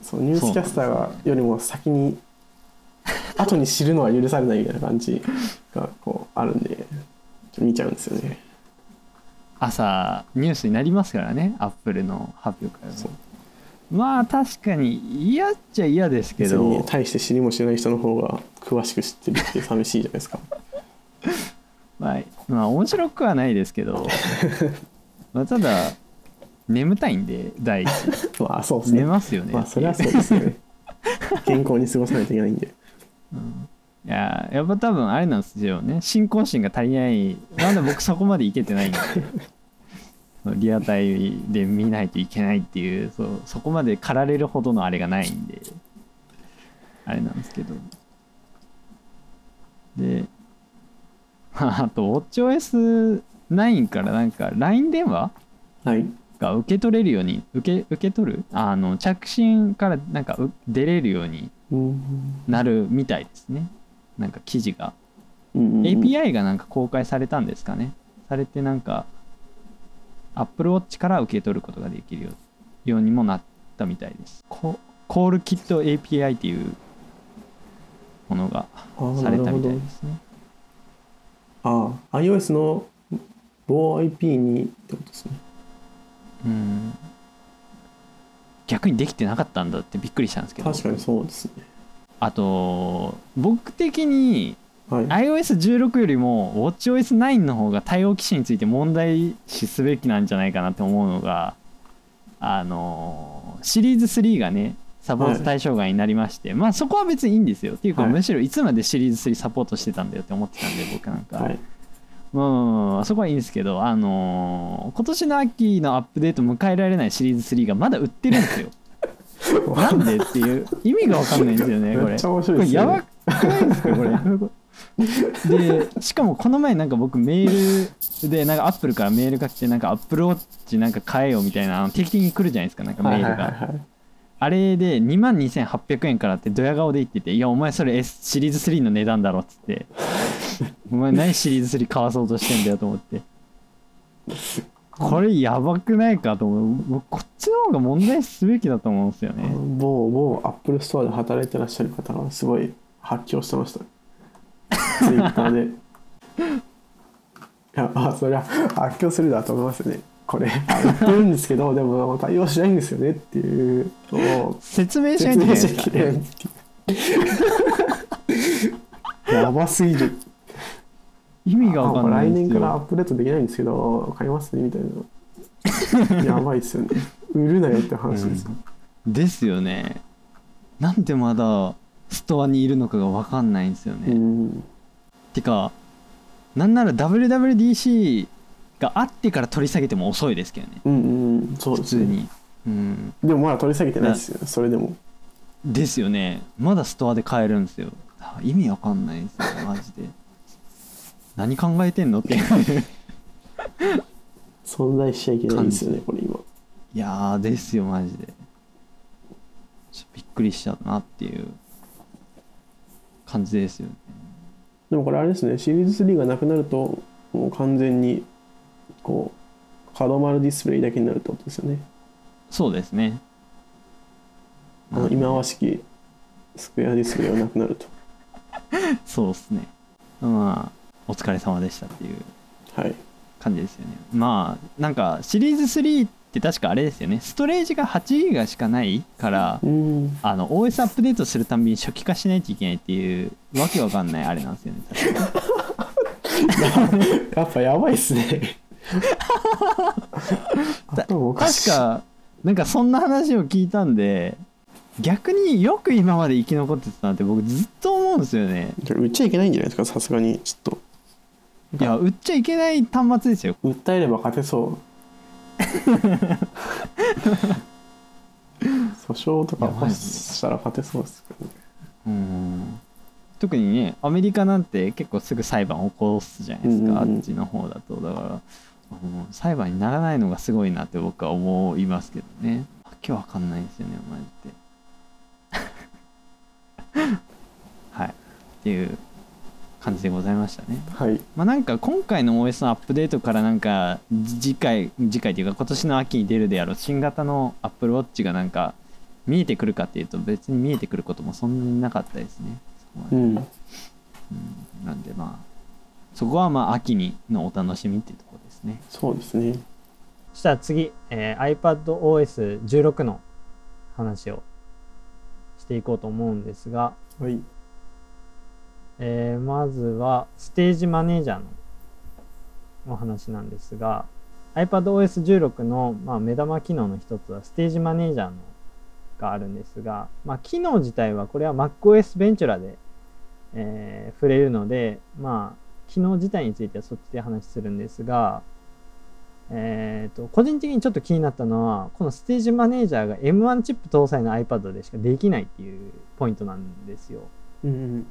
そうニュースキャスターがよりも先に 後に知るのは許されないみたいな感じがこうあるんで見ちゃうんですよね。朝ニュースになりますからねアップルの発表会は。まあ確かに嫌っちゃ嫌ですけど。対して知りもしない人の方が詳しく知ってるって寂しいじゃないですか。まあ、まあ面白くはないですけど。まあただ眠たいんで第一 まあそうですね。寝ますよねまあそれはそうですよね。健康に過ごさないといけないんで。いややっぱ多分あれなんですよね信仰心が足りないなんで僕そこまでいけてないんで リアタイで見ないといけないっていうそうそこまで駆られるほどのあれがないんであれなんですけどでまああと WatchOS9 からなんか LINE 電話はい。が受け取れるように受け受け取る？あの着信からなんかう出れるようにうん。なるみたいですね。なんか記事が。うんうんうん。API がなんか公開されたんですかね。されてなんか Apple Watch から受け取ることができるよようにもなったみたいです。ココールキット API っていうものがされたみたいですね。ああ iOS の VoIP にってことですね。うん逆にできてなかったんだってびっくりしたんですけど確かにそうですね。あと僕的にはい。iOS16 よりも WatchOS9 の方が対応機種について問題視すべきなんじゃないかなって思うのがあのシリーズ3がねサポート対象外になりまして、まあそこは別にいいんですよっていうか、はいむしろいつまでシリーズ3サポートしてたんだよって思ってたんで僕なんか、はい。まあまあまあまあそこはいいんですけどあの今年の秋のアップデート迎えられないシリーズ3がまだ売ってるんですよ なんでっていう意味が分かんないんですよねこれ めっちゃ面白いですよこれやばね。くないですかこれでしかもこの前なんか僕メールでなんかアップルからメールが来てなんかアップルウォッチなんか買えよみたいなあの定期的に来るじゃないですかなんかメールが、はいはいはいはい。あれで2万2800円からってドヤ顔で言ってていやお前それ S シリーズ3の値段だろっつって お前何シリーズ3買わそうとしてんだよと思ってこれやばくないかと思う僕こっちの方が問題視すべきだと思うんですよね某某アップルストアで働いてらっしゃる方がすごい発狂してました。ツイッターで。いや、あ、そりゃ発狂するだと思いますよね。これ、あ言ってるんですけど、でも対応しないんですよねっていうのを説明しないといけない。やばすぎる。意味が分かんない来年からアッよプデートできないんですけど、買いますねみたいな。やばいですよね。売るなよって話ですよ。ですよねなんでまだストアにいるのかが分かんないんですよね、うん。てかなんなら WWDC があってから取り下げても遅いですけどね。うんうん、そうですね。普通に。うん。でもまだ取り下げてないですよね、それでも。ですよね。まだストアで買えるんですよ。意味わかんないですよマジで。何考えてんのって。い う存在しちゃいけないんですよね、これ今。いやーですよマジで。ちょっとびっくりしちゃうなっていう。感じですよね。でもこれあれですね、シリーズ3がなくなると、もう完全にこう角丸ディスプレイだけになるってことですよね。そうですね。あの今は式スクエアディスプレイはなくなると。そうですね。まあお疲れ様でしたっていうはい。感じですよね。まあなんかシリーズ3って確かあれですよね。ストレージが8ギガしかないからうん。あの OS アップデートするたんびに初期化しないといけないっていうわけわかんないあれなんですよね やっぱやばいっすね 頭おかしい確かなんかそんな話を聞いたんで逆によく今まで生き残ってたなって僕ずっと思うんですよね。売っちゃいけないんじゃないですかさすがにちょっいや売っちゃいけない端末ですよ。と訴えれば勝てそう。訴訟とか起こしたら勝てそうですけどね。うん。特にねアメリカなんて結構すぐ裁判起こすじゃないですか、うんうんうん。あっちの方だと。だから、うん裁判にならないのがすごいなって僕は思いますけどね。わけわかんないですよねマジで。はい。っていう感じでございましたね。はい。まあなんか今回の OS のアップデートからなんか次回次回というか今年の秋に出るであろう新型の Apple Watch がなんか見えてくるかっていうと別に見えてくることもそんなになかったですね。うん。うん。なんでまあそこはまあ秋にのお楽しみっていうところで。すね。そうですね。そしたら次、えー iPadOS16 の話をしていこうと思うんですが、はい。えーまずはステージマネージャーのお話なんですが iPadOS16 の、まあ、目玉機能の一つはステージマネージャーのがあるんですが、まあ、機能自体はこれは MacOS ベンチュラで、えー触れるので、まあ、機能自体についてはそっちで話するんですが、えー、と個人的にちょっと気になったのはこのステージマネージャーが M1 チップ搭載の iPad でしかできないっていうポイントなんですよ。うん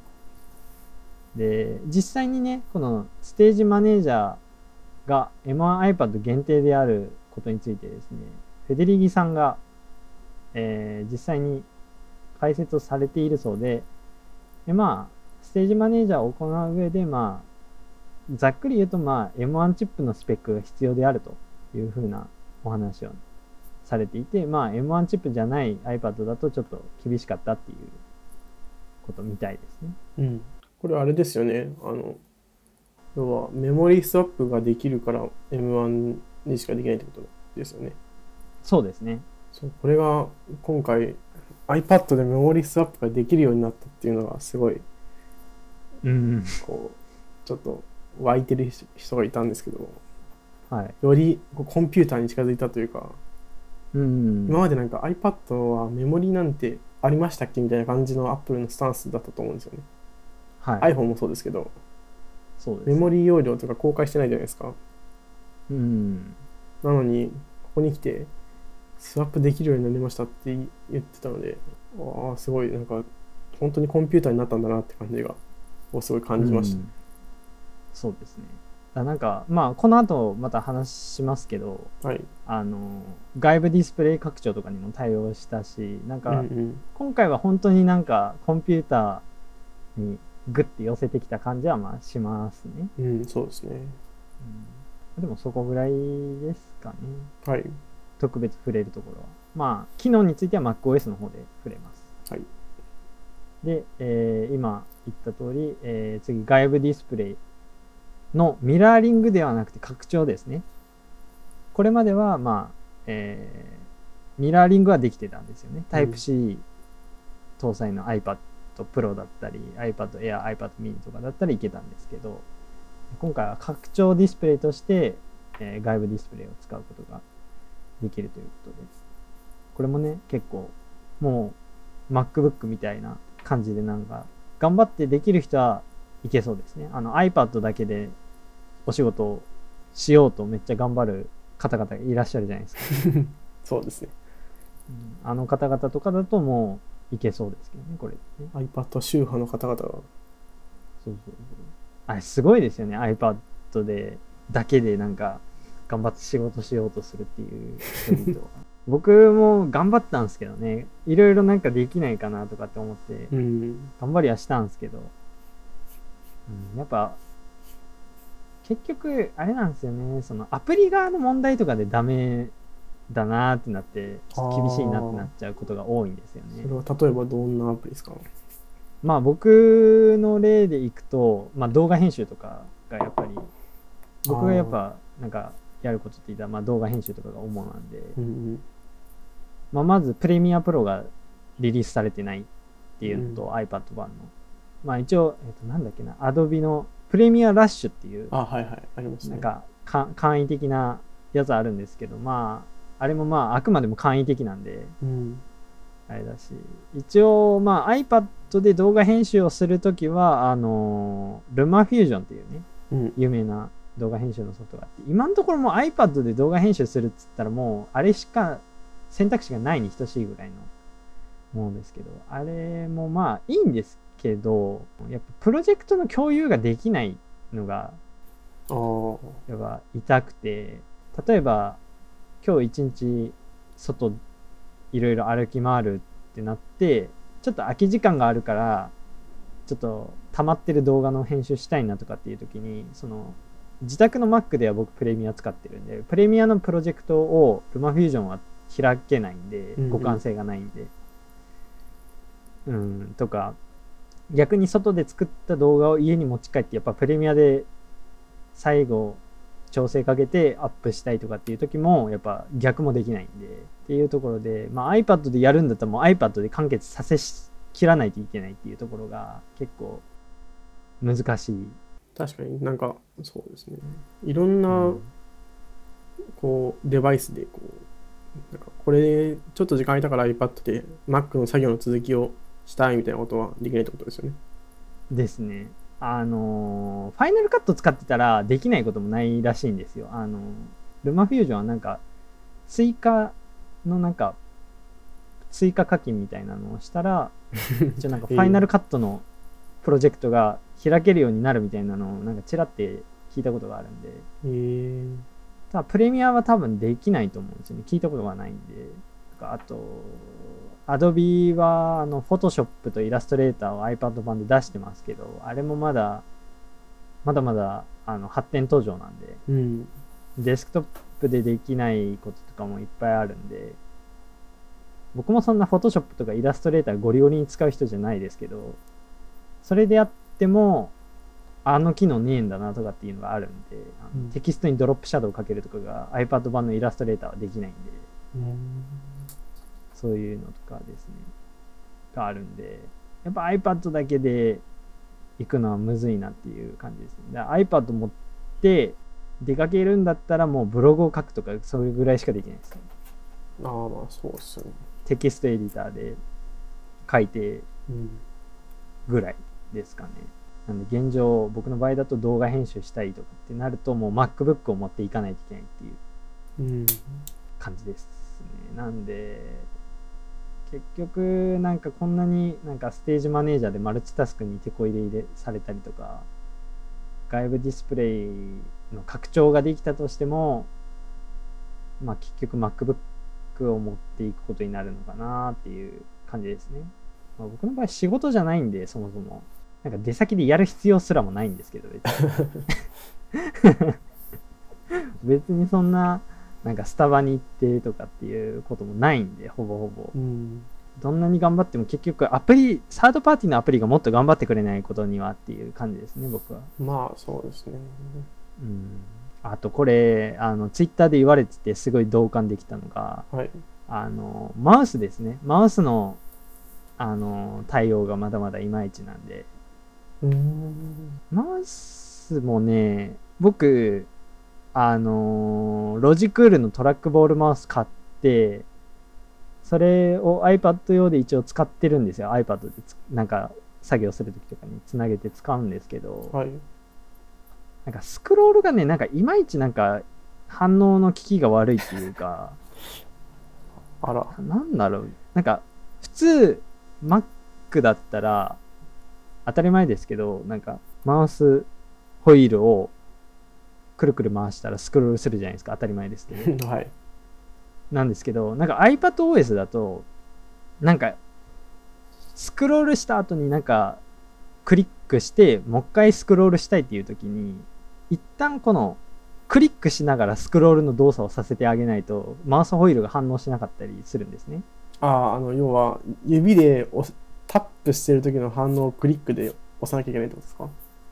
で実際にねこのステージマネージャーが M1iPad 限定であることについてですねフェデリギさんが、えー実際に解説をされているそうででまあステージマネージャーを行う上でまあざっくり言うとまあ M1 チップのスペックが必要であるというふうなお話をされていてまあ M1 チップじゃない iPad だとちょっと厳しかったっていうことみたいですね。うんこれあれですよねあの要はメモリースワップができるから M1 にしかできないってことですよねそうですね。そうこれが今回 iPad でメモリースワップができるようになったっていうのがすごいうん。こうちょっと湧いてる人がいたんですけどはい。よりコンピューターに近づいたというかうん。今までなんか iPad はメモリなんてありましたっけみたいな感じの Apple のスタンスだったと思うんですよね、はい。iPhone もそうですけどそうです。メモリ容量とか公開してないじゃないですかうん。なのにここに来てスワップできるようになりましたって言ってたのでああすごいなんか本当にコンピューターになったんだなって感じがをすごい感じました、うんそうですね。だなんか、まあ、この後また話しますけど、はいあの、外部ディスプレイ拡張とかにも対応したし、なんうんか、うん今回は本当になんか、コンピューターにグッて寄せてきた感じはまあしますね。うんそうですねうん、でもそこぐらいですかね。はい特別触れるところは。まあ、機能については MacOS の方で触れます。はいで、えー今言った通り、えー次、外部ディスプレイのミラーリングではなくて拡張ですね。これまでは、まあ、えーミラーリングはできてたんですよね。タイプ C 搭載の iPad Pro だったり、iPad Air、iPad mini とかだったらいけたんですけど、今回は拡張ディスプレイとして、えー外部ディスプレイを使うことができるということです。これもね、結構、もう MacBook みたいな感じでなんか、頑張ってできる人はいけそうですね。あの iPad だけでお仕事をしようとめっちゃ頑張る方々いらっしゃるじゃないですか。そうですねうんあの方々とかだともういけそうですけどね、これね。iPad 宗派の方々がそうそうそう。あれすごいですよね、iPad で、だけでなんか、頑張って仕事しようとするっていう人々は 僕も頑張ったんですけどね、いろいろなんかできないかなとかって思って、うん頑張りはしたんですけど、うん、やっぱ、結局あれなんですよね。そのアプリ側の問題とかでダメだなってなって厳しいなってなっちゃうことが多いんですよね。それは例えばどんなアプリですか？まあ僕の例でいくと、まあ、動画編集とかがやっぱり僕がやっぱなんかやることって言ったらまあ動画編集とかが主なんで、うんうん。まあ、まずプレミアプロがリリースされてないっていうのと、う iPad 版の。まあ一応、えっとなんだっけな Adobe のプレミアラッシュっていうあはいはい。ありますね。なんかか簡易的なやつあるんですけどまああれもまああくまでも簡易的なんでうん。あれだし。一応まあ iPad で動画編集をするときはあのルマフュージョンっていうねうん。有名な動画編集のソフトがあって今のところもう iPad で動画編集するっつったらもうあれしか選択肢がないに等しいぐらいのものですけどあれもまあいいんですけどやっぱプロジェクトの共有ができないのがやっぱ痛くて例えば今日一日外いろいろ歩き回るってなってちょっと空き時間があるからちょっと溜まってる動画の編集したいなとかっていう時にその自宅の Mac では僕プレミア使ってるんでプレミアのプロジェクトを LumaFusion は開けないんでうんうん。互換性がないんで。うんとか逆に外で作った動画を家に持ち帰ってやっぱプレミアで最後調整かけてアップしたいとかっていう時もやっぱ逆もできないんでっていうところで、まあ、iPad でやるんだったらもう iPad で完結させしきらないといけないっていうところが結構難しい。確かになんかそうですねいろんうなんこうデバイスでこうなんかこれちょっと時間空いたから iPad で Mac の作業の続きをしたいみたいなことはできないってことですよねですね。あのファイナルカット使ってたらできないこともないらしいんですよ。あのルマフュージョンはなんか追加のなんか追加課金みたいなのをしたら 一応なんかファイナルカットのプロジェクトが開けるようになるみたいなのをなんかちらって聞いたことがあるんで、へえただプレミアは多分できないと思うんですよね。聞いたことがないんで。あと、Adobe はあの Photoshop と Illustrator を iPad 版で出してますけど、あれもまだ、まだまだあの発展途上なんで、うんデスクトップでできないこととかもいっぱいあるんで、僕もそんな Photoshop とか Illustrator ゴリゴリに使う人じゃないですけど、それでやっても、あの機能ねえんだなとかっていうのがあるんで、うん。テキストにドロップシャドウかけるとかが iPad 版の Illustrator はできないんで、そういうのとかですね、があるんで、やっぱ iPad だけで行くのはむずいなっていう感じですね。だから iPad 持って出かけるんだったらもうブログを書くとかそういうぐらいしかできないですね。ああまあそうっすよねテキストエディターで書いてうんぐらいですかね。なんで現状僕の場合だと動画編集したいとかってなるともう MacBook を持っていかないといけないっていううん感じですね。なんで、結局、なんかこんなになんかステージマネージャーでマルチタスクに手こ入れされたりとか、外部ディスプレイの拡張ができたとしても、まあ結局 MacBook を持っていくことになるのかなっていう感じですね。まあ、僕の場合仕事じゃないんで、そもそも。なんか出先でやる必要すらもないんですけど、別に。別にそんな、なんかスタバに行ってとかっていうこともないんで、ほぼほぼ。うんどんなに頑張っても結局アプリ、サードパーティーのアプリがもっと頑張ってくれないことにはっていう感じですね、僕は。まあそうですねうん。あとこれ、あの、ツイッターで言われててすごい同感できたのが、はいあの、マウスですね。マウスの、あの、対応がまだまだいまいちなんで、うんマウスもね、僕、あのーロジクールのトラックボールマウス買って、それを iPad 用で一応使ってるんですよ。iPad でつなんか作業するときとかにつなげて使うんですけど、はい。なんかスクロールがね、なんかいまいちなんか反応の効きが悪いっていうか、あら。なんだろう、なんか普通 Mac だったら当たり前ですけど、なんかマウスホイールをくるくる回したらスクロールするじゃないですか、当たり前ですけど。はい。なんですけど、なんか iPadOS だと、なんかスクロールした後になんかクリックして、もう一回スクロールしたいっていう時に、一旦このクリックしながらスクロールの動作をさせてあげないとマウスホイールが反応しなかったりするんですね。あああの要は指でタップしてる時の反応をクリックで押さなきゃいけないってことですか？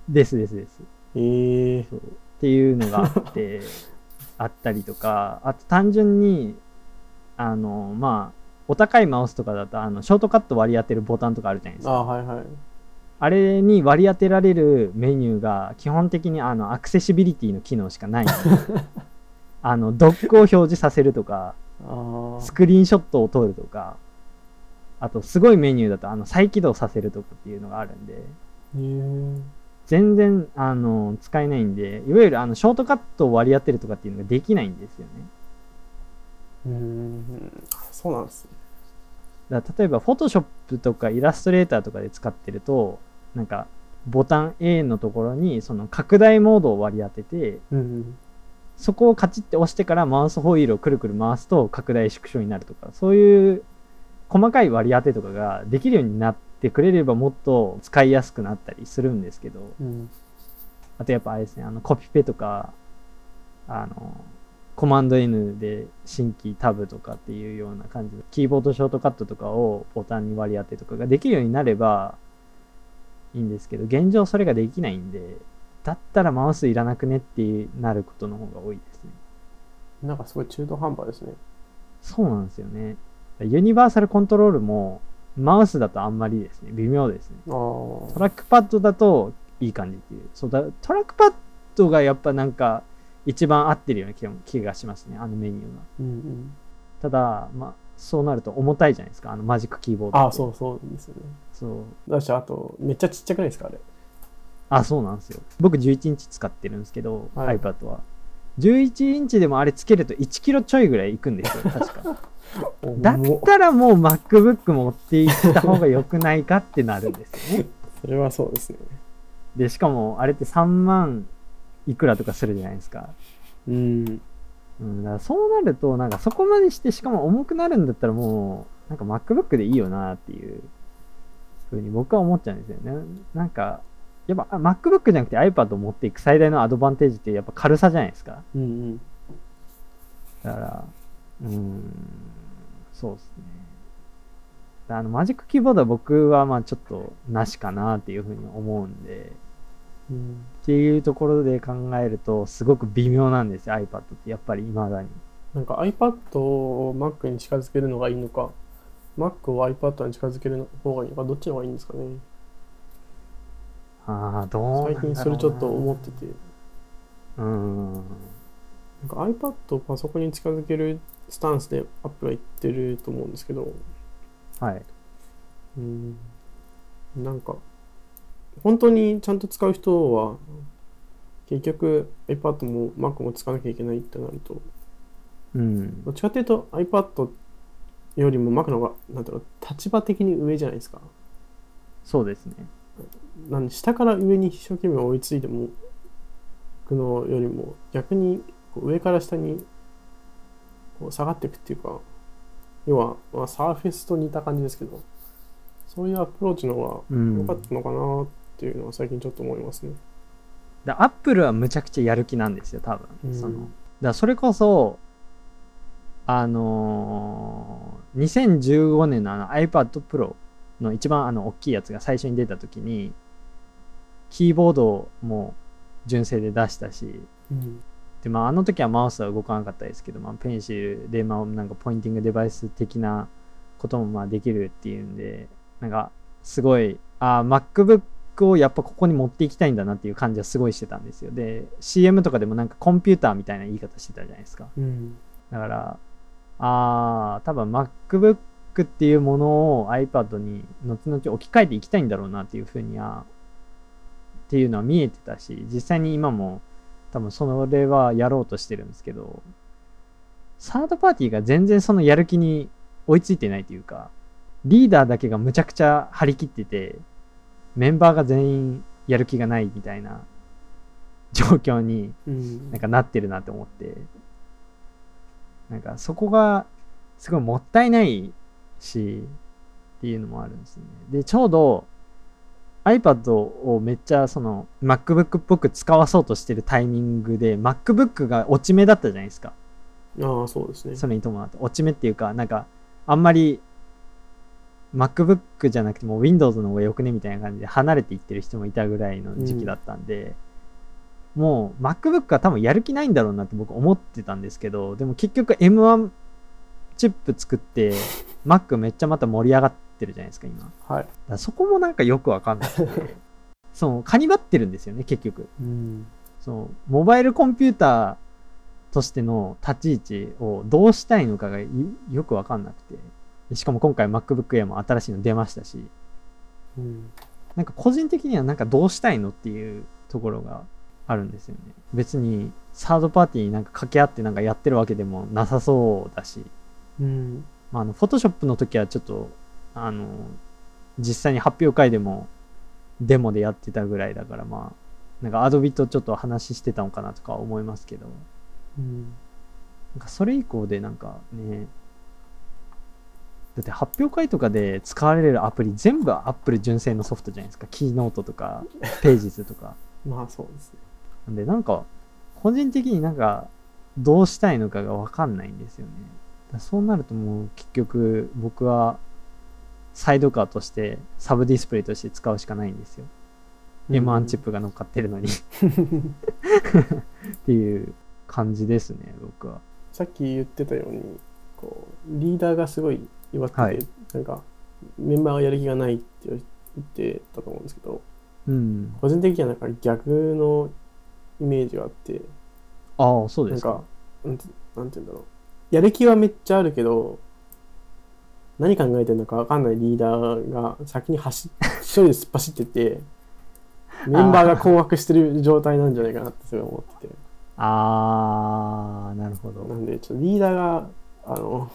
ですですです。ええそうっていうのがあって あったりとかあと単純にあのまあお高いマウスとかだとあのショートカット割り当てるボタンとかあるじゃないですあか。あはいはい。あれに割り当てられるメニューが基本的にあのアクセシビリティの機能しかない あのドックを表示させるとかスクリーンショットを撮るとかあとすごいメニューだとあの再起動させるとかっていうのがあるんで全然あの使えないんでいわゆるあのショートカットを割り当てるとかっていうのができないんですよね。うーん。あそうなんですね。だ例えば Photoshop とかイラストレーターとかで使ってるとなんかボタン A のところにその拡大モードを割り当ててうんうん。そこをカチッて押してからマウスホイールをくるくる回すと拡大縮小になるとかそういう細かい割り当てとかができるようになってくれればもっと使いやすくなったりするんですけど。うん。あとやっぱあれですねあのコピペとかあのコマンド N で新規タブとかっていうような感じのキーボードショートカットとかをボタンに割り当てとかができるようになればいいんですけど現状それができないんでだったらマウスいらなくねってなることの方が多いですね。なんかすごい中途半端ですね。そうなんですよね。ユニバーサルコントロールもマウスだとあんまりですね微妙ですねトラックパッドだといい感じっていう。そうだ、トラックパッドがやっぱなんか一番合ってるような気が気がしますね、あのメニューが。うんうんただ、まあ、そうなると重たいじゃないですか、あのマジックキーボード。ああそうそうですよねそう。だしあとめっちゃちっちゃくないですかあれあ、そうなんですよ。僕11インチ使ってるんですけど、はい iPad は。11インチでもあれつけると1キロちょいぐらいいくんですよ、確か。だったらもう MacBook 持っていった方が良くないかってなるんですよね。それはそうですねで、しかもあれって3万いくらとかするじゃないですか。うんうん、だからそうなると、なんかそこまでして、しかも重くなるんだったらもう、なんか MacBook でいいよなっていうふうに僕は思っちゃうんですよね。なんか、やっぱあ MacBook じゃなくて iPad を持っていく最大のアドバンテージってやっぱ軽さじゃないですか。うんうんだから、うーん、そうですね。あの、マジックキーボードは僕はまあちょっとなしかなっていうふうに思うんで、うんっていうところで考えると、すごく微妙なんですよ、iPad って。やっぱり未だに。なんか iPad を Mac に近づけるのがいいのか Mac を iPad に近づける方がいいのかどっちの方がいいんですかねああ、どう最近それちょっと思っててうーん。なんか iPad をパソコンに近づけるスタンスで Apple は言ってると思うんですけどはい。うんなんか本当にちゃんと使う人は結局 iPad も Mac も使わなきゃいけないってなるとうんど。っちかっていうと iPad よりも Mac の方がなんだろう立場的に上じゃないですかそうですね。なんで下から上に一生懸命追いついてもくのよりも逆に上から下にこう下がっていくっていうか要は、まあ、サーフェスと似た感じですけどそういうアプローチの方がうん。良かったのかなっていうのは最近ちょっと思いますね。で、アップルはむちゃくちゃやる気なんですよ、多分。うんその。だからそれこそ、あのー2015年のあの iPad Pro の一番あの大きいやつが最初に出た時に、キーボードも純正で出したし、うんで、まあ、あの時はマウスは動かなかったですけど、まあ、ペンシルで、まあ、なんかポインティングデバイス的なこともまあできるっていうんで、なんか、すごい、ああ、MacBook をやっぱここに持っていきたいんだなっていう感じはすごいしてたんですよ。で、CM とかでもなんかコンピューターみたいな言い方してたじゃないですか。うんだから、ああ、多分 MacBook っていうものを iPad に後々置き換えていきたいんだろうなっていうふうには、っていうのは見えてたし、実際に今も多分それはやろうとしてるんですけど、サードパーティーが全然そのやる気に追いついてないというか、リーダーだけがむちゃくちゃ張り切ってて、メンバーが全員やる気がないみたいな状況にうんなんかなってるなって思って、なんかそこがすごいもったいないし、っていうのもあるんですね。で、ちょうど iPad をめっちゃその MacBook っぽく使わそうとしてるタイミングで MacBook が落ち目だったじゃないですか。ああそうですね。それに伴って。落ち目っていうかなんかあんまり MacBook じゃなくても Windows の方がよくねみたいな感じで離れていってる人もいたぐらいの時期だったんで、もう MacBook は多分やる気ないんだろうなって僕思ってたんですけどでも結局 M1 チップ作って Mac めっちゃまた盛り上がってるじゃないですか今。はい。らそこもなんかよくわかんなくて そうカニバってるんですよね結局。うん。そうモバイルコンピューターとしての立ち位置をどうしたいのかがよよくわかんなくて。でしかも今回 MacBook Air も新しいの出ましたし。うんなんか個人的にはなんかどうしたいのっていうところがあるんですよね。別にサードパーティーになんか掛け合ってなんかやってるわけでもなさそうだし。うん。まあ、あの、フォトショップの時はちょっと、あの、実際に発表会でもデモでやってたぐらいだから、まあ、なんかアドビとちょっと話してたのかなとか思いますけど、うんなんかそれ以降でなんかね、だって発表会とかで使われるアプリ全部 Apple 純正のソフトじゃないですか。キーノートとか、ページズとか。まあそうですねなんでなんか、個人的になんか、どうしたいのかがわかんないんですよね。そうなるともう結局僕はサイドカーとしてサブディスプレイとして使うしかないんですよ。M1 チップが乗っかってるのにっていう感じですね、僕は。さっき言ってたようにこうリーダーがすごい弱ってて、はいなんかメンバーがやる気がないって言ってたと思うんですけどうん。個人的にはなんか逆のイメージがあってああ、そうですかなんか。なんてなんて言うんだろうやる気はめっちゃあるけど何考えてるのか分かんないリーダーが先に走っ一人で突っ走ってて メンバーが困惑してる状態なんじゃないかなってすごい思っててああ、なるほど。なんでちょっとリーダーがあの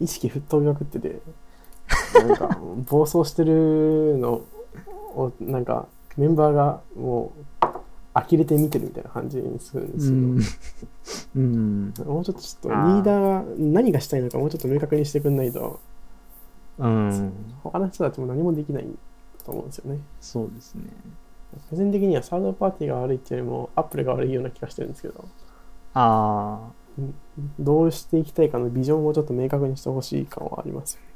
意識吹っ飛びまくっててなんか暴走してるのをなんかメンバーがもう呆れて見てるみたいな感じにするんですけど、うん。うん。もうちょっとちょっとリーダーが何がしたいのかもうちょっと明確にしてくんないとうん。他の人たちも何もできないと思うんですよねそうですね。個人的にはサードパーティーが悪いっていうよりもアップルが悪いような気がしてるんですけどああ、どうしていきたいかのビジョンをちょっと明確にしてほしい感はありますよね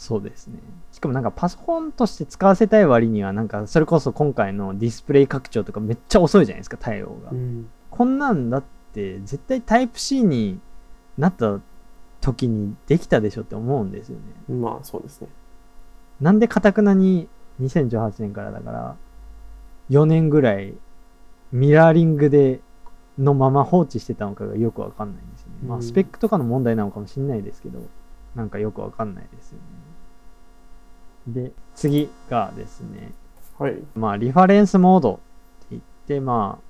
そうですね。しかもなんかパソコンとして使わせたい割には、なんかそれこそ今回のディスプレイ拡張とかめっちゃ遅いじゃないですか、対応が。うんこんなんだって絶対タイプ C になった時にできたでしょって思うんですよね。まあそうですねなんでかたくなに？2018年からだから4年ぐらいミラーリングでのまま放置してたのかがよくわかんないんですよね。まうんあスペックとかの問題なのかもしれないですけど、なんかよくわかんないですよね。で、次がですね、はい。まあリファレンスモードって言って、まあ、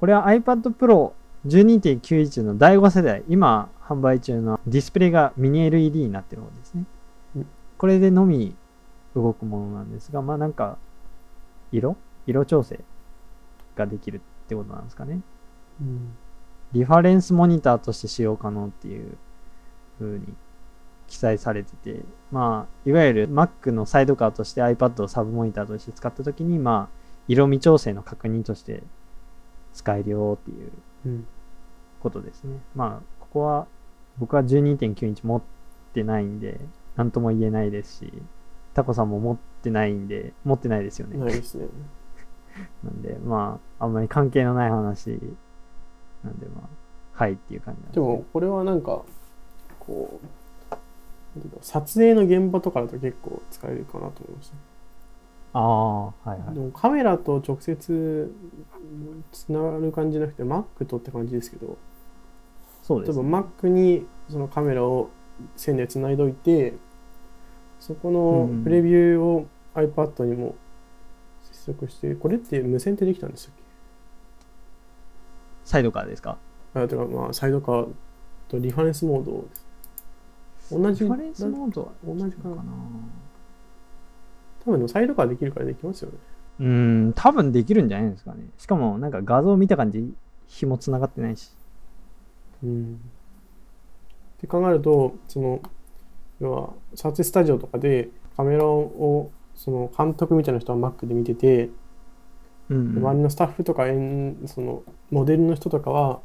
これは iPad Pro 12.91の第5世代、今販売中のディスプレイがミニ LED になってる方ですね。うん。これでのみ動くものなんですが、まあなんか、色？色調整ができるってことなんですかね。うん。リファレンスモニターとして使用可能っていう風に記載されてて、まあ、いわゆる Mac のサイドカーとして iPad をサブモニターとして使ったときに、まあ、色味調整の確認として使えるよっていううんことですね。まあ、ここは僕は12.9インチ持ってないんで、なんとも言えないですし、タコさんも持ってないんで、持ってないですよね。ないですね なんで、まあ、あんまり関係のない話なんで、まあ、はいっていう感じなんですけどでもこれはなんかこう撮影の現場とかだと結構使えるかなと思いました。ああ、はいはい。で。もカメラと直接つながる感じじゃなくて Mac とって感じですけど例えばそうですね。Mac にそのカメラを線でつないどいてそこうんのプレビューを iPad にも接続してこれって無線ってできたんでしたっサイドカーですか？けあてかまあサイドカーとリファレンスモードです同じリファレンスモードは同じかな。多分でもサイドカーできるからできますよね。うーん、多分できるんじゃないですかね。しかも、なんか画像見た感じ、紐つながってないし。うん。って考えるとその要は撮影スタジオとかでカメラをその監督みたいな人は Mac で見てて、うん周りのスタッフとか演そのモデルの人とかは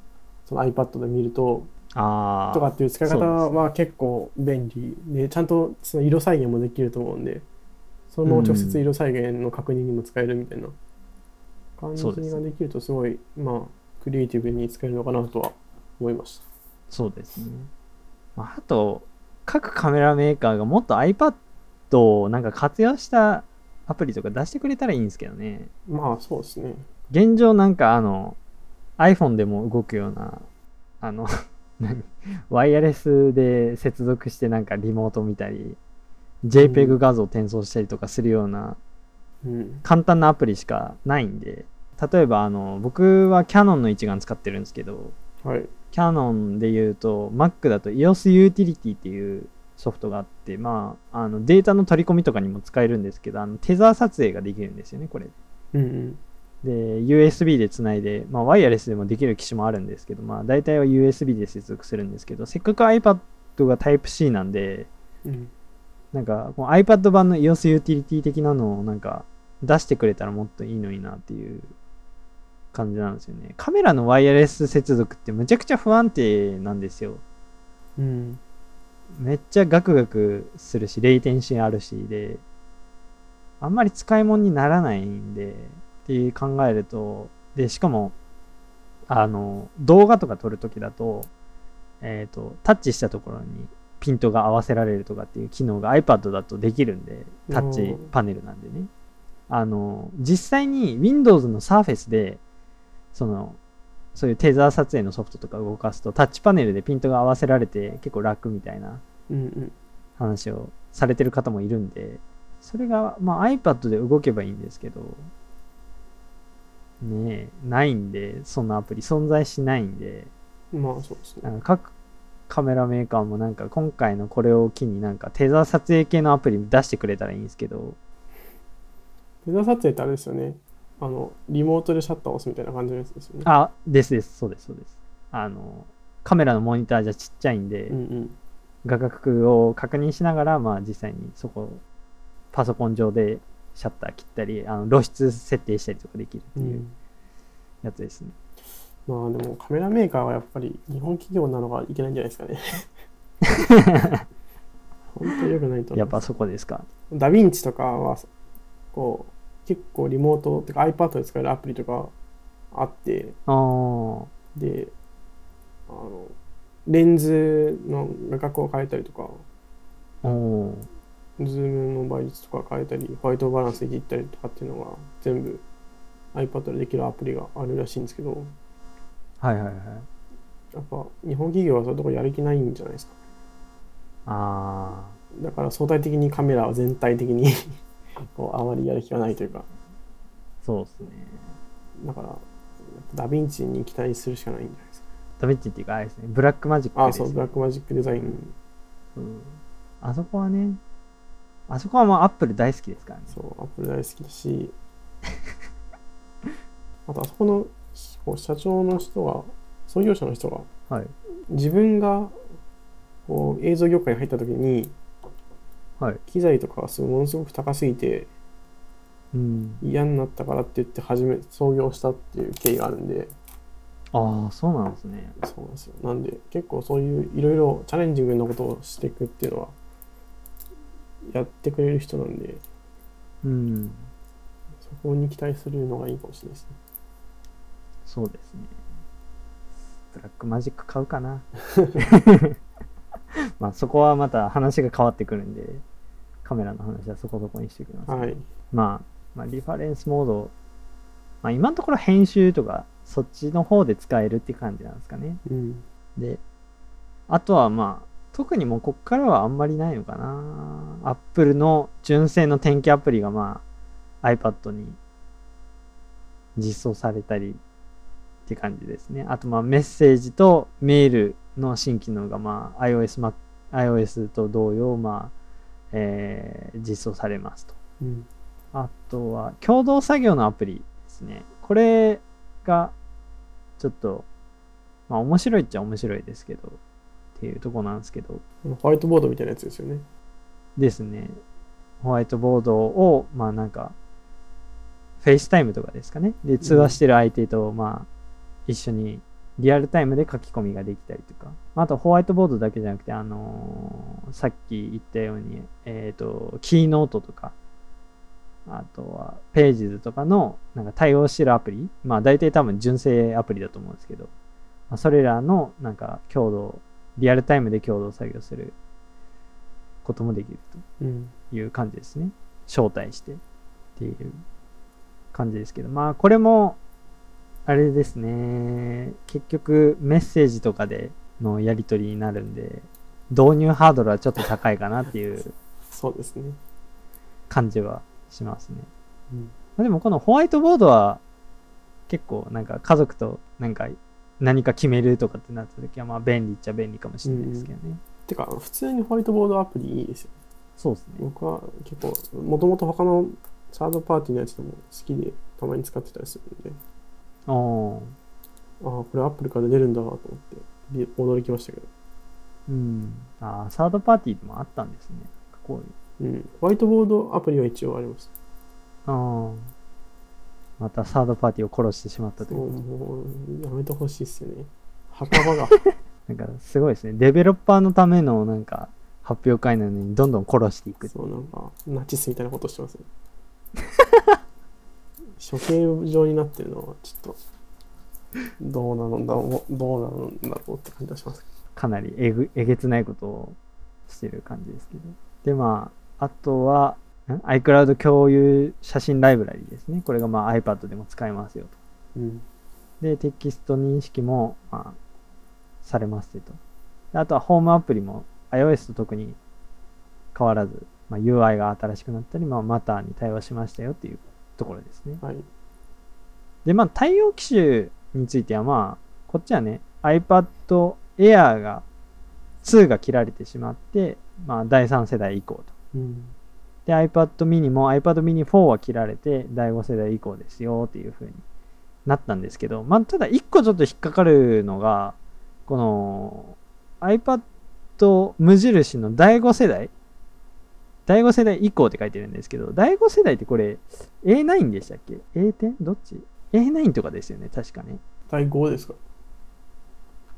その iPad で見るとああとかっていう使い方は結構便利でちゃんとその色再現もできると思うんでその直接色再現の確認にも使えるみたいな感じができるとすごいまあクリエイティブに使えるのかなとは思いました。そうですね。まああと、各カメラメーカーがもっと iPad をなんか活用したアプリとか出してくれたらいいんですけどね。まあそうですね。現状なんかあの iPhone でも動くようなあの何ワイヤレスで接続してなんかリモート見たり JPEG 画像転送したりとかするようなうん。簡単なアプリしかないんで例えばあの僕は Canon の一眼使ってるんですけどはい。Canon で言うと Mac だと EOS Utility っていうソフトがあってまああのデータの取り込みとかにも使えるんですけどあのテザー撮影ができるんですよねこれうんうん。で、USB でつないで、まあ、ワイヤレスでもできる機種もあるんですけど、まあ、大体は USB で接続するんですけど、せっかく iPad が Type-C なんで、うん。なんか、iPad 版の EOS Utility 的なのをなんか出してくれたらもっといいのになっていう感じなんですよね。カメラのワイヤレス接続ってむちゃくちゃ不安定なんですよ。うん。めっちゃガクガクするし、レイテンシーあるしで、あんまり使い物にならないんで、って考えると、で、しかも、あの、動画とか撮るときだと、えっ、と、タッチしたところにピントが合わせられるとかっていう機能が iPad だとできるんで、タッチパネルなんでね。あの、実際に Windows の Surface で、その、そういうテザー撮影のソフトとか動かすと、タッチパネルでピントが合わせられて結構楽みたいな。話をされてる方もいるんで、それが、まあ、iPad で動けばいいんですけど、ねえ、ないんで、そんなアプリ存在しないんで、まあそうですね。各カメラメーカーもなんか今回のこれを機になんかテザー撮影系のアプリ出してくれたらいいんですけど、テザー撮影ってあれですよね。あの、リモートでシャッターを押すみたいな感じのやつですよね。あ、ですです、そうです、そうです。あの、カメラのモニターじゃちっちゃいんで、うんうん。画角を確認しながら、まあ実際にそこ、パソコン上でシャッター切ったり、あの露出設定したりとかできるってういうんやつですね。まあでもカメラメーカーはやっぱり日本企業なのがいけないんじゃないですかね。本当に良くないと。やっぱそこですか。ダヴィンチとかはこう結構リモートってか iPad で使えるアプリとかあってああ、であのレンズの画角を変えたりとかおーズームの倍率とか変えたりホワイトバランスで切ったりとかっていうのが全部 iPad でできるアプリがあるらしいんですけど。はいはいはい。やっぱ日本企業はそういうとこやる気ないんじゃないですか。あだから相対的にカメラは全体的に こうあまりやる気がないというか。あ、そうですね。だからダヴィンチに期待するしかないんじゃないですか。ダヴィンチっていうか、あれですね、ブラックマジックあですよそうブラックマジックデザイン。うん。あそこはね、あそこはまあアップル大好きですからね。そうアップル大好きだし あとあそこのこう社長の人が創業者の人がはい。自分がこう映像業界に入った時にはい。機材とかがすごいものすごく高すぎてうん。嫌になったからって言って始め創業したっていう経緯があるんでああ、そうなんですね。そうなんですよなんで結構そういういろいろチャレンジングなことをしていくっていうのはやってくれる人なんでうん。そこに期待するのがいいかもしれないですねそうですね。ブラックマジック買うかな。まあそこはまた話が変わってくるんで、カメラの話はそこそこにしておきますはいまあ、まあ、リファレンスモード、まあ今のところ編集とかそっちの方で使えるって感じなんですかね。うんで、あとはまあ、特にもうこっからはあんまりないのかな。Apple の純正の天気アプリがまあ iPad に実装されたりって感じですね。あとまあメッセージとメールの新機能がまあ iOS, Mac iOS と同様まあ、えー実装されますと。うんあとは、共同作業のアプリですね。これが、ちょっと、まあ面白いっちゃ面白いですけど、っていうとこなんですけど、ホワイトボードみたいなやつですよねですね。ホワイトボードを、まあなんか、 FaceTime とかですかね。で、通話してる相手と、まあ、一緒にリアルタイムで書き込みができたりとか。あと、ホワイトボードだけじゃなくて、あのーさっき言ったように、えっ、と、 Keynote とか、あとは、 Pages とかの、なんか対応してるアプリ。まあ、大体多分純正アプリだと思うんですけど、まあ、それらの、なんか、共同、リアルタイムで共同作業することもできるうんという感じですね。招待してっていう感じですけど、まあ、これも、あれですね、結局、メッセージとかでのやり取りになるんで、導入ハードルはちょっと高いかなっていう そうですね。感じはしますね。うんまあでもこのホワイトボードは結構なんか家族となんか何か決めるとかってなった時はまあ便利っちゃ便利かもしれないですけどね。てか、普通にホワイトボードアプリいいですよ。そうですね。僕は結構、もともと他のサードパーティーのやつでも好きで、たまに使ってたりするんで、おーああ、これアップルから出るんだと思って、び驚きましたけど。うん。ああ、サードパーティーでもあったんですね。こういう。うん。ホワイトボードアプリは一応あります。ああ。またサードパーティーを殺してしまったというう。もう、やめてほしいっすよね。墓場が。なんかすごいですね。デベロッパーのためのなんか発表会なのにどんどん殺していく。そう、なんか、ナチスみたいなことしてますね。処刑状になってるのは、ちょっと、どうなのだろう、どうなのだろうって感じがします。かなりえぐえげつないことをしてる感じですけど。で、まあ、あとは、ん iCloud 共有写真ライブラリですね。これがまあ iPad でも使えますよと。うん。で、テキスト認識も、まあ、されますよと。であとはホームアプリも iOS と特に変わらず、まあ、UI が新しくなったり、まあ、マターに対応しましたよっていうところですね。はい。で、まあ、対応機種については、まあ、こっちはね、iPad Air が、2が切られてしまって、まあ、第3世代以降と。うん。で、iPad mini も iPad mini 4は切られて、第5世代以降ですよっていう風になったんですけど、まあ、ただ1個ちょっと引っかかるのが、この iPad 無印の第5世代第5世代以降って書いてるんですけど、第5世代ってこれ A9 でしたっけ ?A10? どっち ?A9 とかですよね、確かね。第5ですか？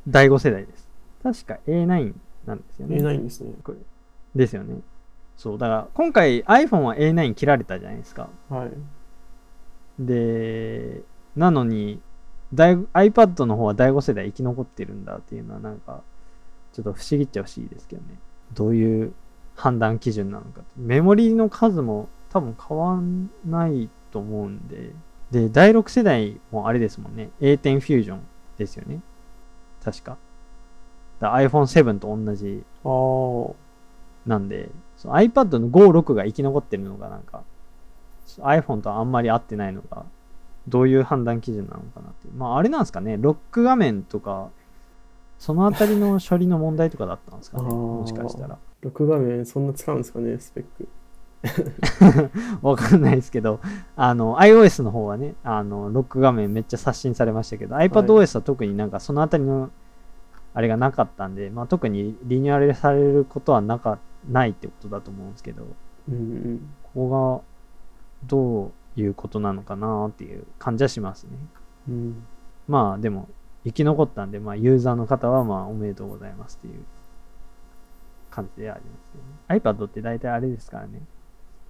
第5世代です。確か A9 なんですよね。?A9 ですね。これですよね。そう、だから今回 iPhone は A9 切られたじゃないですか。はい。で、なのに、第 iPad の方は第5世代生き残ってるんだっていうのはなんか、ちょっと不思議っちゃ不思議ですけどね。どういう判断基準なのか。メモリの数も多分変わんないと思うんで。で、第6世代もあれですもんね。A10 フュージョンですよね。確か。だ iPhone7 と同じ。なんで、iPad の5、6が生き残ってるのがなんか、iPhone とあんまり合ってないのが、どういう判断基準なのかなって。まああれなんですかね、ロック画面とか、そのあたりの処理の問題とかだったんですかね、もしかしたら。録画面そんな使うんですかね、スペック。わかんないですけど、あの、iOS の方はね、あの、ロック画面めっちゃ刷新されましたけど、iPadOS は特になんかそのあたりの、あれがなかったんで、まあ特にリニューアルされることはなか、ないってことだと思うんですけど、うんうん。ここがどういうことなのかなっていう感じはしますね。うん。まあでも生き残ったんで、まあユーザーの方はまあおめでとうございますっていう感じでありますけどね。iPad って大体あれですからね。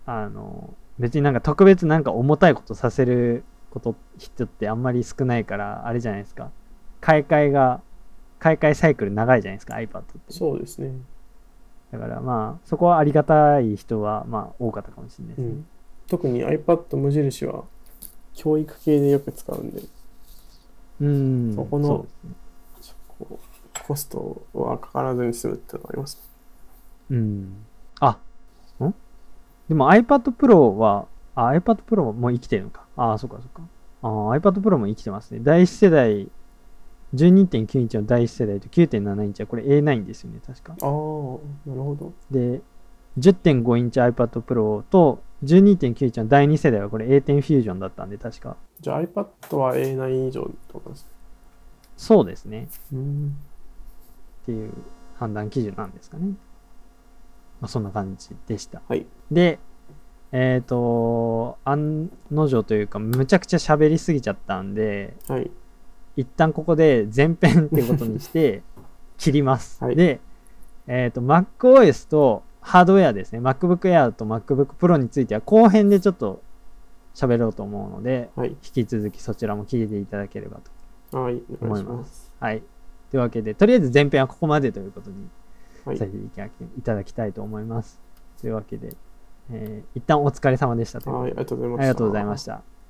あの、別になんか特別なんか重たいことさせること、人ってあんまり少ないから、あれじゃないですか。買い替えが、買い替えサイクル長いじゃないですか、iPad って。そうですね。だからまあ、そこはありがたい人はまあ多かったかもしれないですね。うん。特に iPad 無印は教育系でよく使うんで、うん。そこのそねコストはかからずに済むってのがあります。うん。あ、ん？でも iPad Pro は、あ、iPad Pro も生きてるのか。あ、そっかそっか。あ、iPad Pro も生きてますね。第1世代、12.9インチの第1世代と9.7インチはこれ A9 ですよね、確か。ああ、なるほど。で、10.5インチ iPad Pro と12.9インチの第2世代はこれ A10 フュージョンだったんで、確か。じゃあ iPad は A9 以上ってことですね。そうですね。うん。っていう判断基準なんですかね。まあ、そんな感じでした。はい。で、えっ、と、案の定というか、むちゃくちゃ喋りすぎちゃったんで、はい。一旦ここで前編ってことにして 切ります。はいで、えっ、と、MacOS とハードウェアですね、MacBook Air と MacBook Pro については後編でちょっと喋ろうと思うので、はい。引き続きそちらも聞いていただければと。はい。お願いし思いま。ますはい。というわけで、とりあえず前編はここまでということにはいさせ。ていただきいたいと思います。というわけで、えー一旦お疲れ様でしたというはい。ありがとうございました。ありがとうございました。